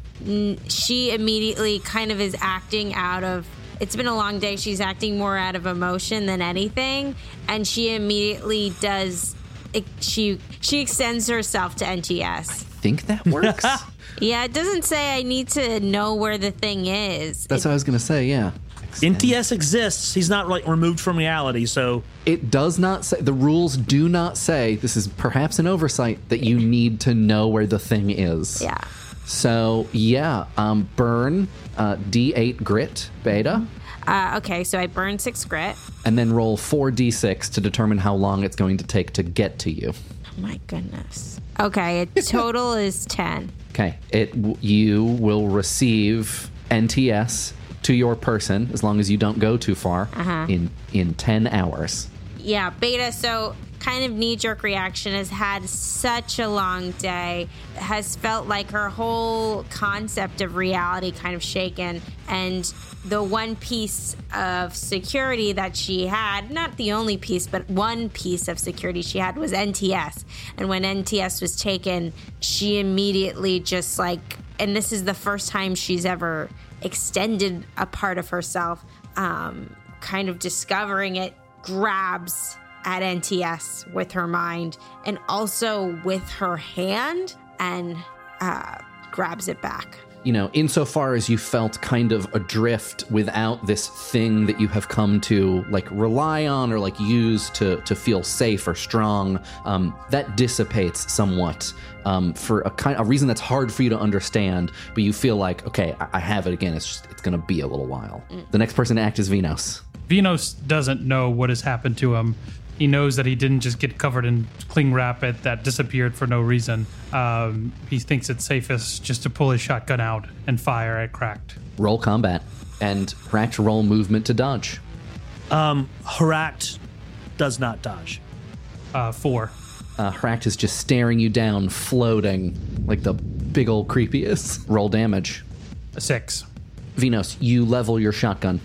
She immediately kind of is acting out of. It's been a long day. She's acting more out of emotion than anything, and she immediately does. It, she she extends herself to NTS. Think that works? Yeah, it doesn't say I need to know where the thing is. That's what I was gonna say. Yeah. NTS exists. He's not like removed from reality, so It does not say the rules do not say this is perhaps an oversight that you need to know where the thing is. Yeah. So yeah, um, burn uh, D8 grit beta, Uh, okay, so I burn six grit. and then roll four D6 to determine how long it's going to take to get to you. Oh my goodness. Okay, a total is ten. Okay, it you will receive NTS to your person as long as you don't go too far in in ten hours. Yeah, Beta, so kind of knee jerk reaction has had such a long day, has felt like her whole concept of reality kind of shaken. And the one piece of security that she had, not the only piece, but one piece of security she had was NTS. And when NTS was taken, she immediately just like, and this is the first time she's ever extended a part of herself, um, kind of discovering it, grabs at NTS with her mind and also with her hand and uh, grabs it back. you know, insofar as you felt kind of adrift without this thing that you have come to like rely on or like use to to feel safe or strong, um, that dissipates somewhat um, for a kind a reason that's hard for you to understand. But you feel like, okay, I, I have it again. It's just it's gonna be a little while. The next person to act is Venos. Venos doesn't know what has happened to him. He knows that he didn't just get covered in cling wrap it that disappeared for no reason. Um, he thinks it's safest just to pull his shotgun out and fire at Hract. Roll combat and Hract roll movement to dodge. um Hract does not dodge. Uh, four. Uh, Hract is just staring you down, floating like the big old creepy is. Roll damage. A six. Venos, you level your shotgun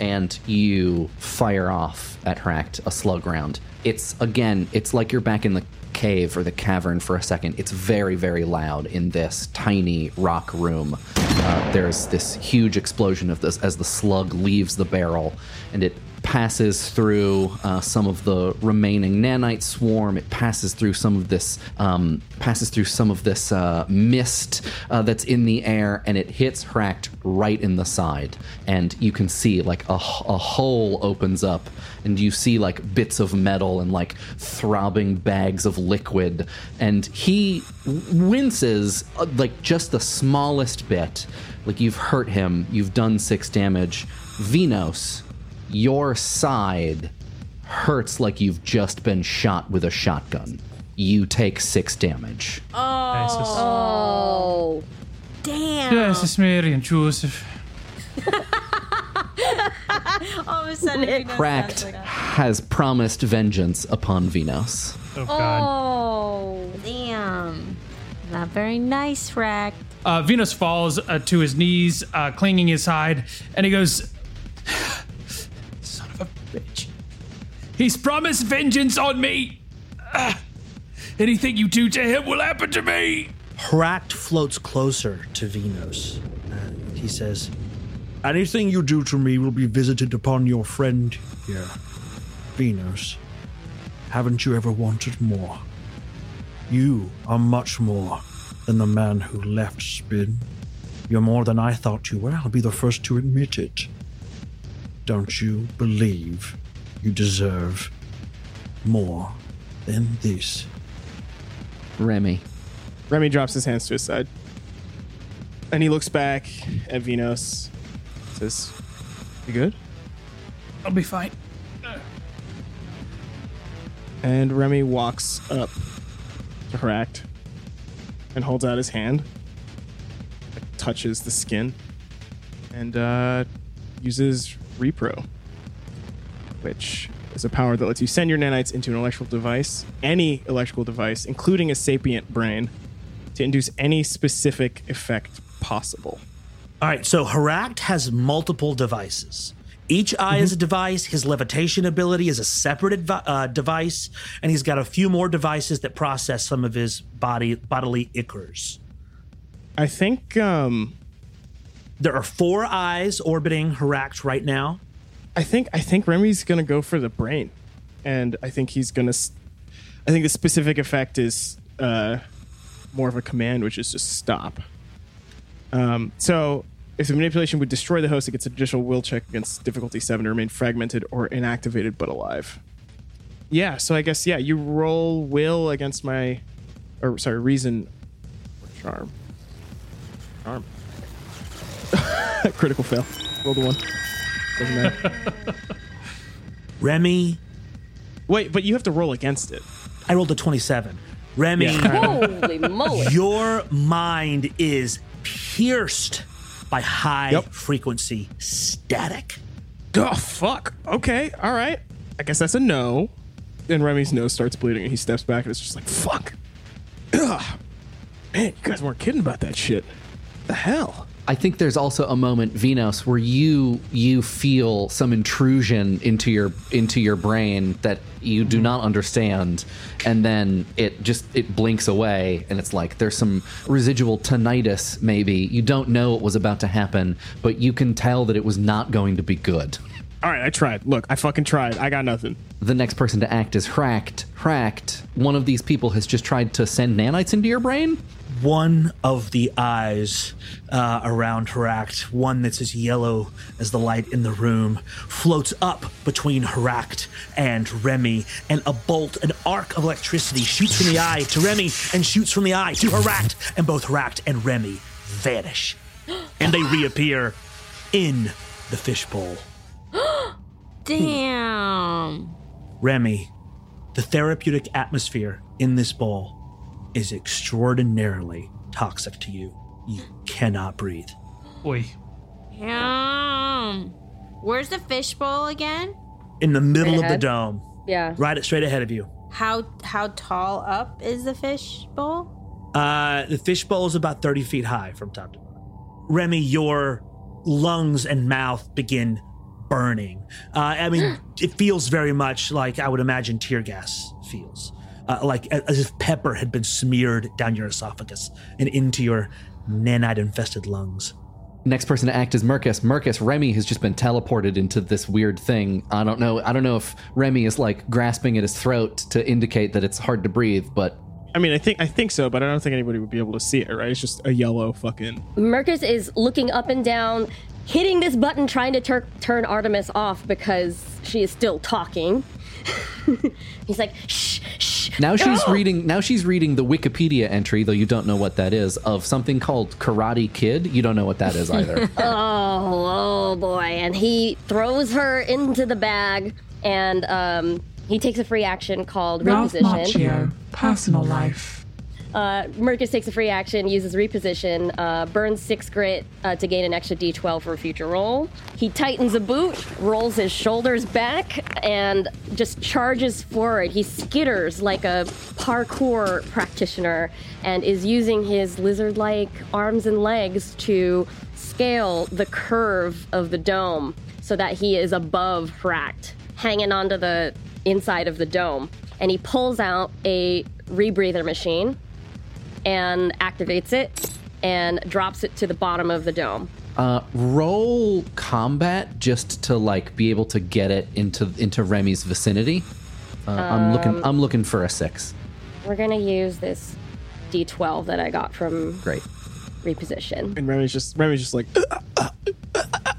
and you fire off at Hract a slug round. It's again, it's like you're back in the cave or the cavern for a second. It's very, very loud in this tiny rock room. Uh, there's this huge explosion of this as the slug leaves the barrel and it passes through uh, some of the remaining nanite swarm. It passes through some of this um, passes through some of this uh, mist uh, that's in the air, and it hits Hract right in the side. And you can see like a hole opens up, and you see like bits of metal and like throbbing bags of liquid. And he winces uh, like just the smallest bit. Like you've hurt him. You've done six damage. Venos your side hurts like you've just been shot with a shotgun. You take six damage. Oh. Damn. Yes, it's Mary and Joseph. All of a sudden, Venos Hract like has promised vengeance upon Venos. Oh God. Oh. Damn. Not very nice, Hract. Uh, Venos falls uh, to his knees, uh, clinging his side, and he goes, He's promised vengeance on me. Ah, anything you do to him will happen to me." Hract floats closer to Venos. And he says, Anything you do to me will be visited upon your friend here. Venos, haven't you ever wanted more? You are much more than the man who left Spin. You're more than I thought you were. I'll be the first to admit it. Don't you believe you deserve more than this? Remy. Remy drops his hands to his side. And he looks back at Venos. Says, You good? I'll be fine. And Remy walks up to Hract and holds out his hand, touches the skin, and uh, uses Repro, which is a power that lets you send your nanites into an electrical device, any electrical device, including a sapient brain, to induce any specific effect possible. All right, so Hract has multiple devices. Each eye is a device. His levitation ability is a separate advi- uh, device, and he's got a few more devices that process some of his body bodily ichors. I think um, There are four eyes orbiting Hract right now. I think I think Remy's gonna go for the brain, and I think he's gonna. I think the specific effect is uh, more of a command, which is just stop. Um, so if the manipulation would destroy the host, it gets an additional will check against difficulty seven to remain fragmented or inactivated but alive. Yeah, so I guess yeah, you roll will against my, or sorry, reason, or charm. Charm. Critical fail. Roll the one. Doesn't matter. Remy, Wait, but you have to roll against it. I rolled a 27. Remy, Holy moly. your mind is pierced by high Yep. frequency static. Oh fuck. Okay, all right. I guess that's a no. And Remy's nose starts bleeding, and he steps back, and it's just like fuck. Ugh. Man, you guys weren't kidding about that shit. The hell? I think there's also a moment, Venos, where you you feel some intrusion into your into your brain that you do not understand, and then it just it blinks away, and it's like there's some residual tinnitus. Maybe you don't know what was about to happen, but you can tell that it was not going to be good. All right, I tried. Look, I fucking tried. I got nothing. The next person to act is Hract. Hract, one of these people has just tried to send nanites into your brain. One of the eyes uh, around Hract, one that's as yellow as the light in the room, floats up between Hract and Remy, and a bolt, an arc of electricity shoots from the eye to Remy and shoots from the eye to Hract, and both Hract and Remy vanish. And they reappear in the fishbowl. Damn. Remy, the therapeutic atmosphere in this bowl is extraordinarily toxic to you. You cannot breathe. Oi. Damn. Where's the fishbowl again? In the middle of the dome, Yeah. right straight ahead of you. How how tall up is the fishbowl? Uh, the fishbowl is about 30 feet high from top to bottom. Remy, your lungs and mouth begin burning. Uh, I mean, it feels very much like I would imagine tear gas feels. Uh, like as if pepper had been smeared down your esophagus and into your nanite infested lungs. Next person to act is Mercus. Mercus, Remy has just been teleported into this weird thing. I don't know. I don't know if Remy is like grasping at his throat to indicate that it's hard to breathe, but I mean, I think I think so, but I don't think anybody would be able to see it, right? It's just a yellow fucking. Mercus is looking up and down, hitting this button, trying to tur- turn Artemis off because she is still talking. He's like, shh, shh. Now she's no!" reading. Now she's reading the Wikipedia entry, though you don't know what that is, of something called Karate Kid. You don't know what that is either. Oh, oh boy. And he throws her into the bag and um, he takes a free action called Ralph reposition. Macchio, personal life. Uh, Mercus takes a free action, uses reposition, uh, burns six grit uh, to gain an extra d12 for a future roll. He tightens a boot, rolls his shoulders back, and just charges forward. He skitters like a parkour practitioner and is using his lizard like arms and legs to scale the curve of the dome so that he is above Hract, hanging onto the inside of the dome. And he pulls out a rebreather machine and activates it and drops it to the bottom of the dome. uh, roll combat just to like be able to get it into into Remy's vicinity. Uh, I'm looking. I'm looking for a six. We're gonna use this D12 that I got from Great. reposition. And Remy's just Remy's just like. Uh, uh,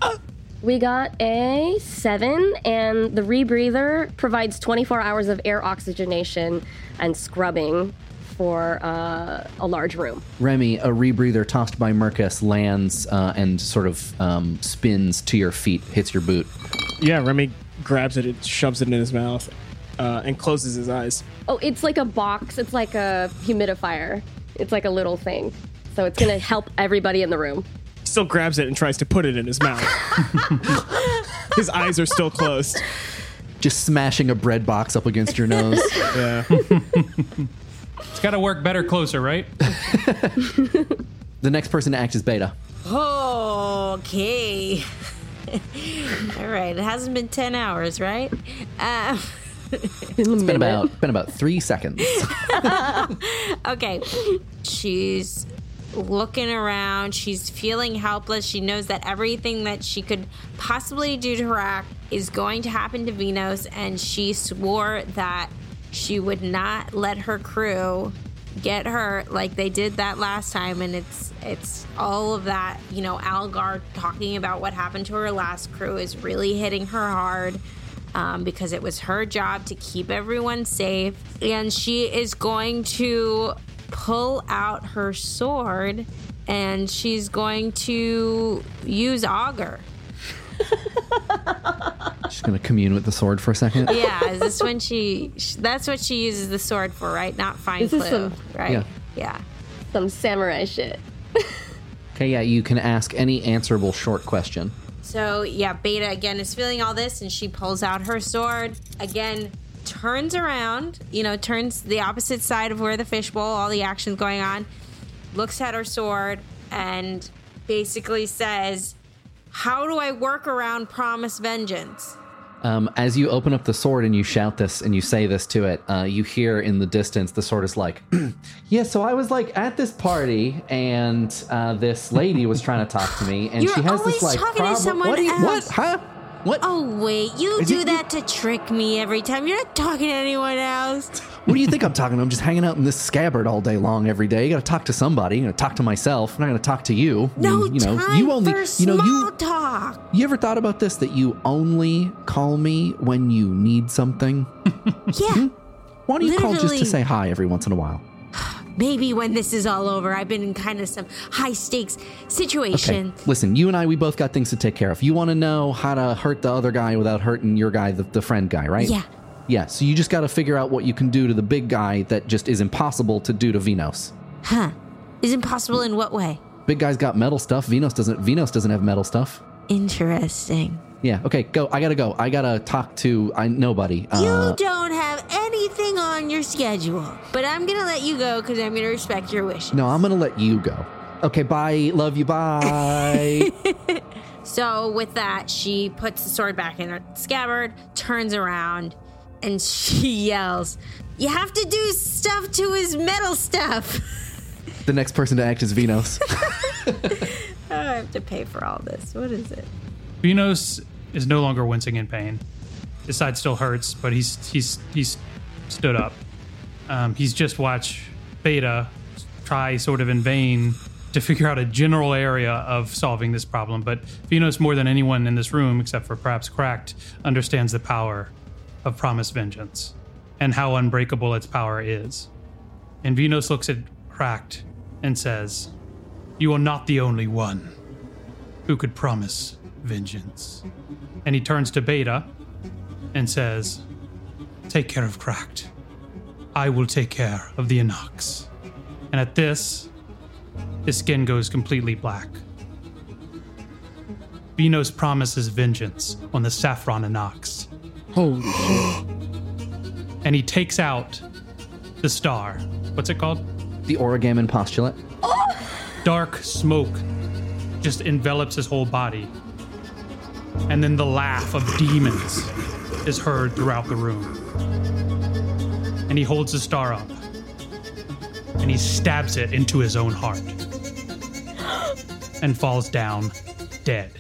uh, we got a seven, and the rebreather provides 24 hours of air oxygenation and scrubbing for uh, a large room. Remy, a rebreather tossed by Mercus lands uh, and sort of um, spins to your feet, hits your boot. Yeah, Remy grabs it, and shoves it in his mouth, uh, and closes his eyes. Oh, it's like a box. It's like a humidifier. It's like a little thing. So it's gonna help everybody in the room. Still grabs it and tries to put it in his mouth. his eyes are still closed. Just smashing a bread box up against your nose. Yeah. It's got to work better closer, right? the next person to act is Beta. Okay. All right. It hasn't been 10 hours, right? Uh, It's been about been about three seconds. okay. She's looking around. She's feeling helpless. She knows that everything that she could possibly do to Hract is going to happen to Venos, and she swore that she would not let her crew get hurt like they did that last time and it's it's all of that you know algar talking about what happened to her last crew is really hitting her hard um, because it was her job to keep everyone safe. And she is going to pull out her sword and she's going to use auger. She's gonna commune with the sword for a second. Yeah, is this when she? sh- That's what she uses the sword for, right? Not fine This is clue, some- right? Yeah. yeah. Some samurai shit. Okay, yeah, you can ask any answerable short question. So yeah, Beta again is feeling all this, and she pulls out her sword again, turns around, you know, turns the opposite side of where the fishbowl, all the action's going on, looks at her sword, and basically says, "How do I work around promise vengeance?" Um, as you open up the sword and you shout this and you say this to it, uh, you hear in the distance the sword is like, "Yeah, so I was like at this party and uh, this lady was trying to talk to me and You're she has always this like talking to someone what, you- else. what? Huh? What? Oh wait, you Is do that to trick me every time. You're not talking to anyone else. What do you think I'm talking? to? I'm just hanging out in this scabbard all day long every day. You got to talk to somebody. You got to talk to myself. I'm not going to talk to you. No you, you know, time you only, for you know, small you talk. You ever thought about this that you only call me when you need something? Yeah. Hmm? Why don't you call just to say hi every once in a while? Maybe when this is all over, I've been in kind of some high stakes Okay. situation. Listen, you and I, we both got things to take care of. You want to know how to hurt the other guy without hurting your guy, the, the friend guy, right? Yeah. Yeah, so you just got to figure out what you can do to the big guy that just is impossible to do to Venos. Huh. Is impossible in what way? Big guy's got metal stuff. Venos doesn't. Venos doesn't have metal stuff. Interesting. Yeah. Okay. Go. I gotta go. I gotta talk to I nobody. You Uh, don't have anything on your schedule. But I'm gonna let you go because I'm gonna respect your wishes. No, I'm gonna let you go. Okay, bye. Love you. Bye. So with that, she puts the sword back in her scabbard, turns around, and she yells, "You have to do stuff to his metal stuff." the next person to act is Venos. I have to pay for all this. What is it? Venos is no longer wincing in pain. His side still hurts, but he's he's he's stood up. Um, he's just watched Beta try sort of in vain to figure out a general area of solving this problem. But Venos, more than anyone in this room, except for perhaps Hract, understands the power of promised vengeance and how unbreakable its power is. And Venos looks at Hract and says, You are not the only one who could promise vengeance. And he turns to Beta and says, Take care of Hract. I will take care of the Anox. And at this, his skin goes completely black. Venos promises vengeance on the Saffron Anox. Holy shit. And he takes out the star. What's it called? the Origamin postulate. Oh. dark smoke just envelops his whole body. And then the laugh of demons is heard throughout the room. And he holds the star up and he stabs it into his own heart and falls down dead.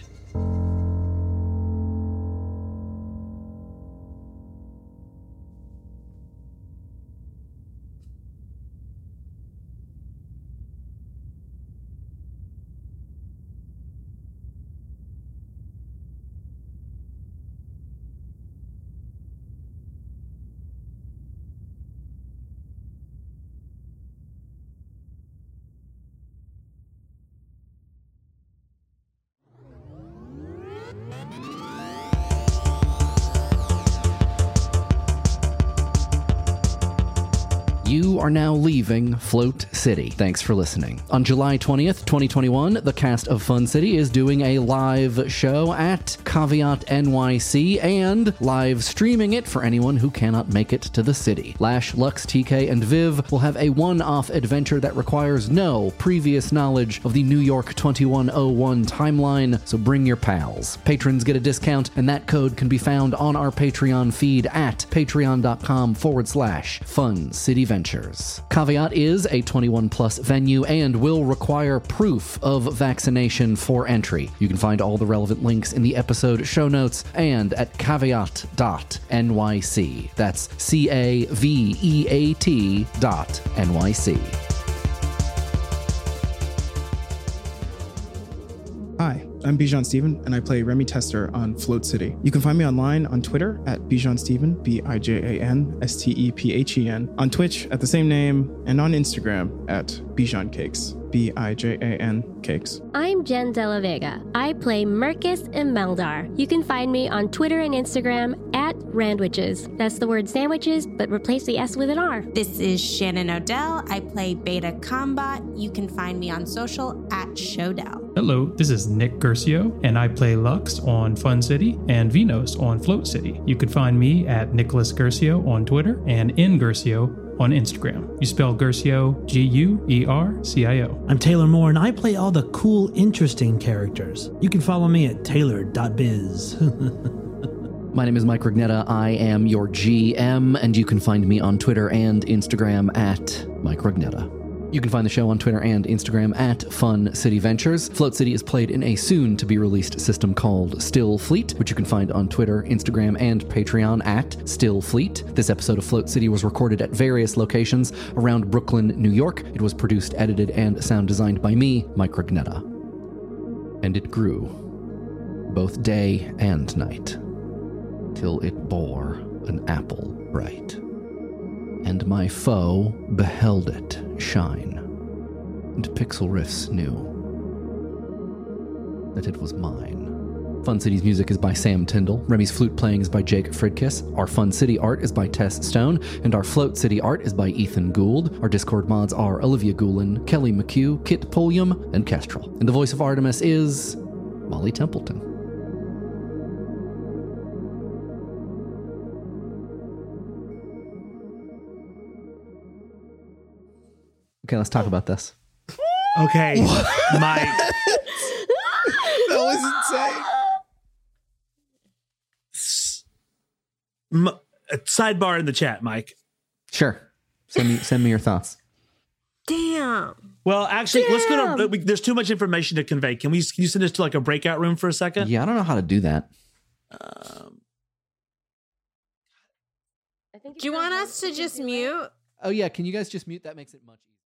Now leaving Float City. Thanks for listening. On July 20th, 2021, the cast of Fun City is doing a live show at Caveat NYC and live streaming it for anyone who cannot make it to the city. Lash, Lux, TK, and Viv will have a one off adventure that requires no previous knowledge of the New York 2101 timeline, so bring your pals. Patrons get a discount, and that code can be found on our Patreon feed at patreon.com forward slash Fun City Ventures. Caveat is a 21 plus venue and will require proof of vaccination for entry. You can find all the relevant links in the episode show notes and at caveat.nyc. That's C A V E A T dot NYC. Hi, I'm Bijan Stephen, and I play Remy Tester on Float City. You can find me online on Twitter at Bijan Stephen, B I J A N S T E P H E N, on Twitch at the same name, and on Instagram at Bijan Cakes, B I J A N Cakes. I'm Jen Della Vega. I play Mercus Imeldar. You can find me on Twitter and Instagram at Randwiches. That's the word sandwiches, but replace the S with an R. This is Shannon Odell. I play Beta Combat. You can find me on social at Showdell. Hello, this is Nick Guercio, and I play Lux on Fun City and Venos on Float City. You can find me at Nicholas Guercio on Twitter and in Guercio on Instagram. You spell Guercio G U E R C I O. I'm Taylor Moore, and I play all the cool, interesting characters. You can follow me at taylor.biz. My name is Mike Rugnetta. I am your GM, and you can find me on Twitter and Instagram at Mike Rugnetta. You can find the show on Twitter and Instagram at Fun City Ventures. Float City is played in a soon to be released system called Still Fleet, which you can find on Twitter, Instagram, and Patreon at Still Fleet. This episode of Float City was recorded at various locations around Brooklyn, New York. It was produced, edited, and sound designed by me, Mike Rugnetta. And it grew, both day and night, till it bore an apple bright and my foe beheld it shine. And Pixel Riffs knew that it was mine. Fun City's music is by Sam Tyndall. Remy's flute playing is by Jake Fridkiss. Our Fun City art is by Tess Stone. And our Float City art is by Ethan Gould. Our Discord mods are Olivia Goulin, Kelly McHugh, Kit Pulliam, and Kestrel. And the voice of Artemis is Molly Templeton. Okay, let's talk about this. Okay, my That was insane. m- uh, sidebar in the chat, Mike. Sure. Send me send me your thoughts. Damn. Well, actually, let's go to. we- There's too much information to convey. Can we? Can you send us to like a breakout room for a second? Yeah, I don't know how to do that. I think Do you want us to just mute? Oh yeah, can you guys just mute? That makes it much easier.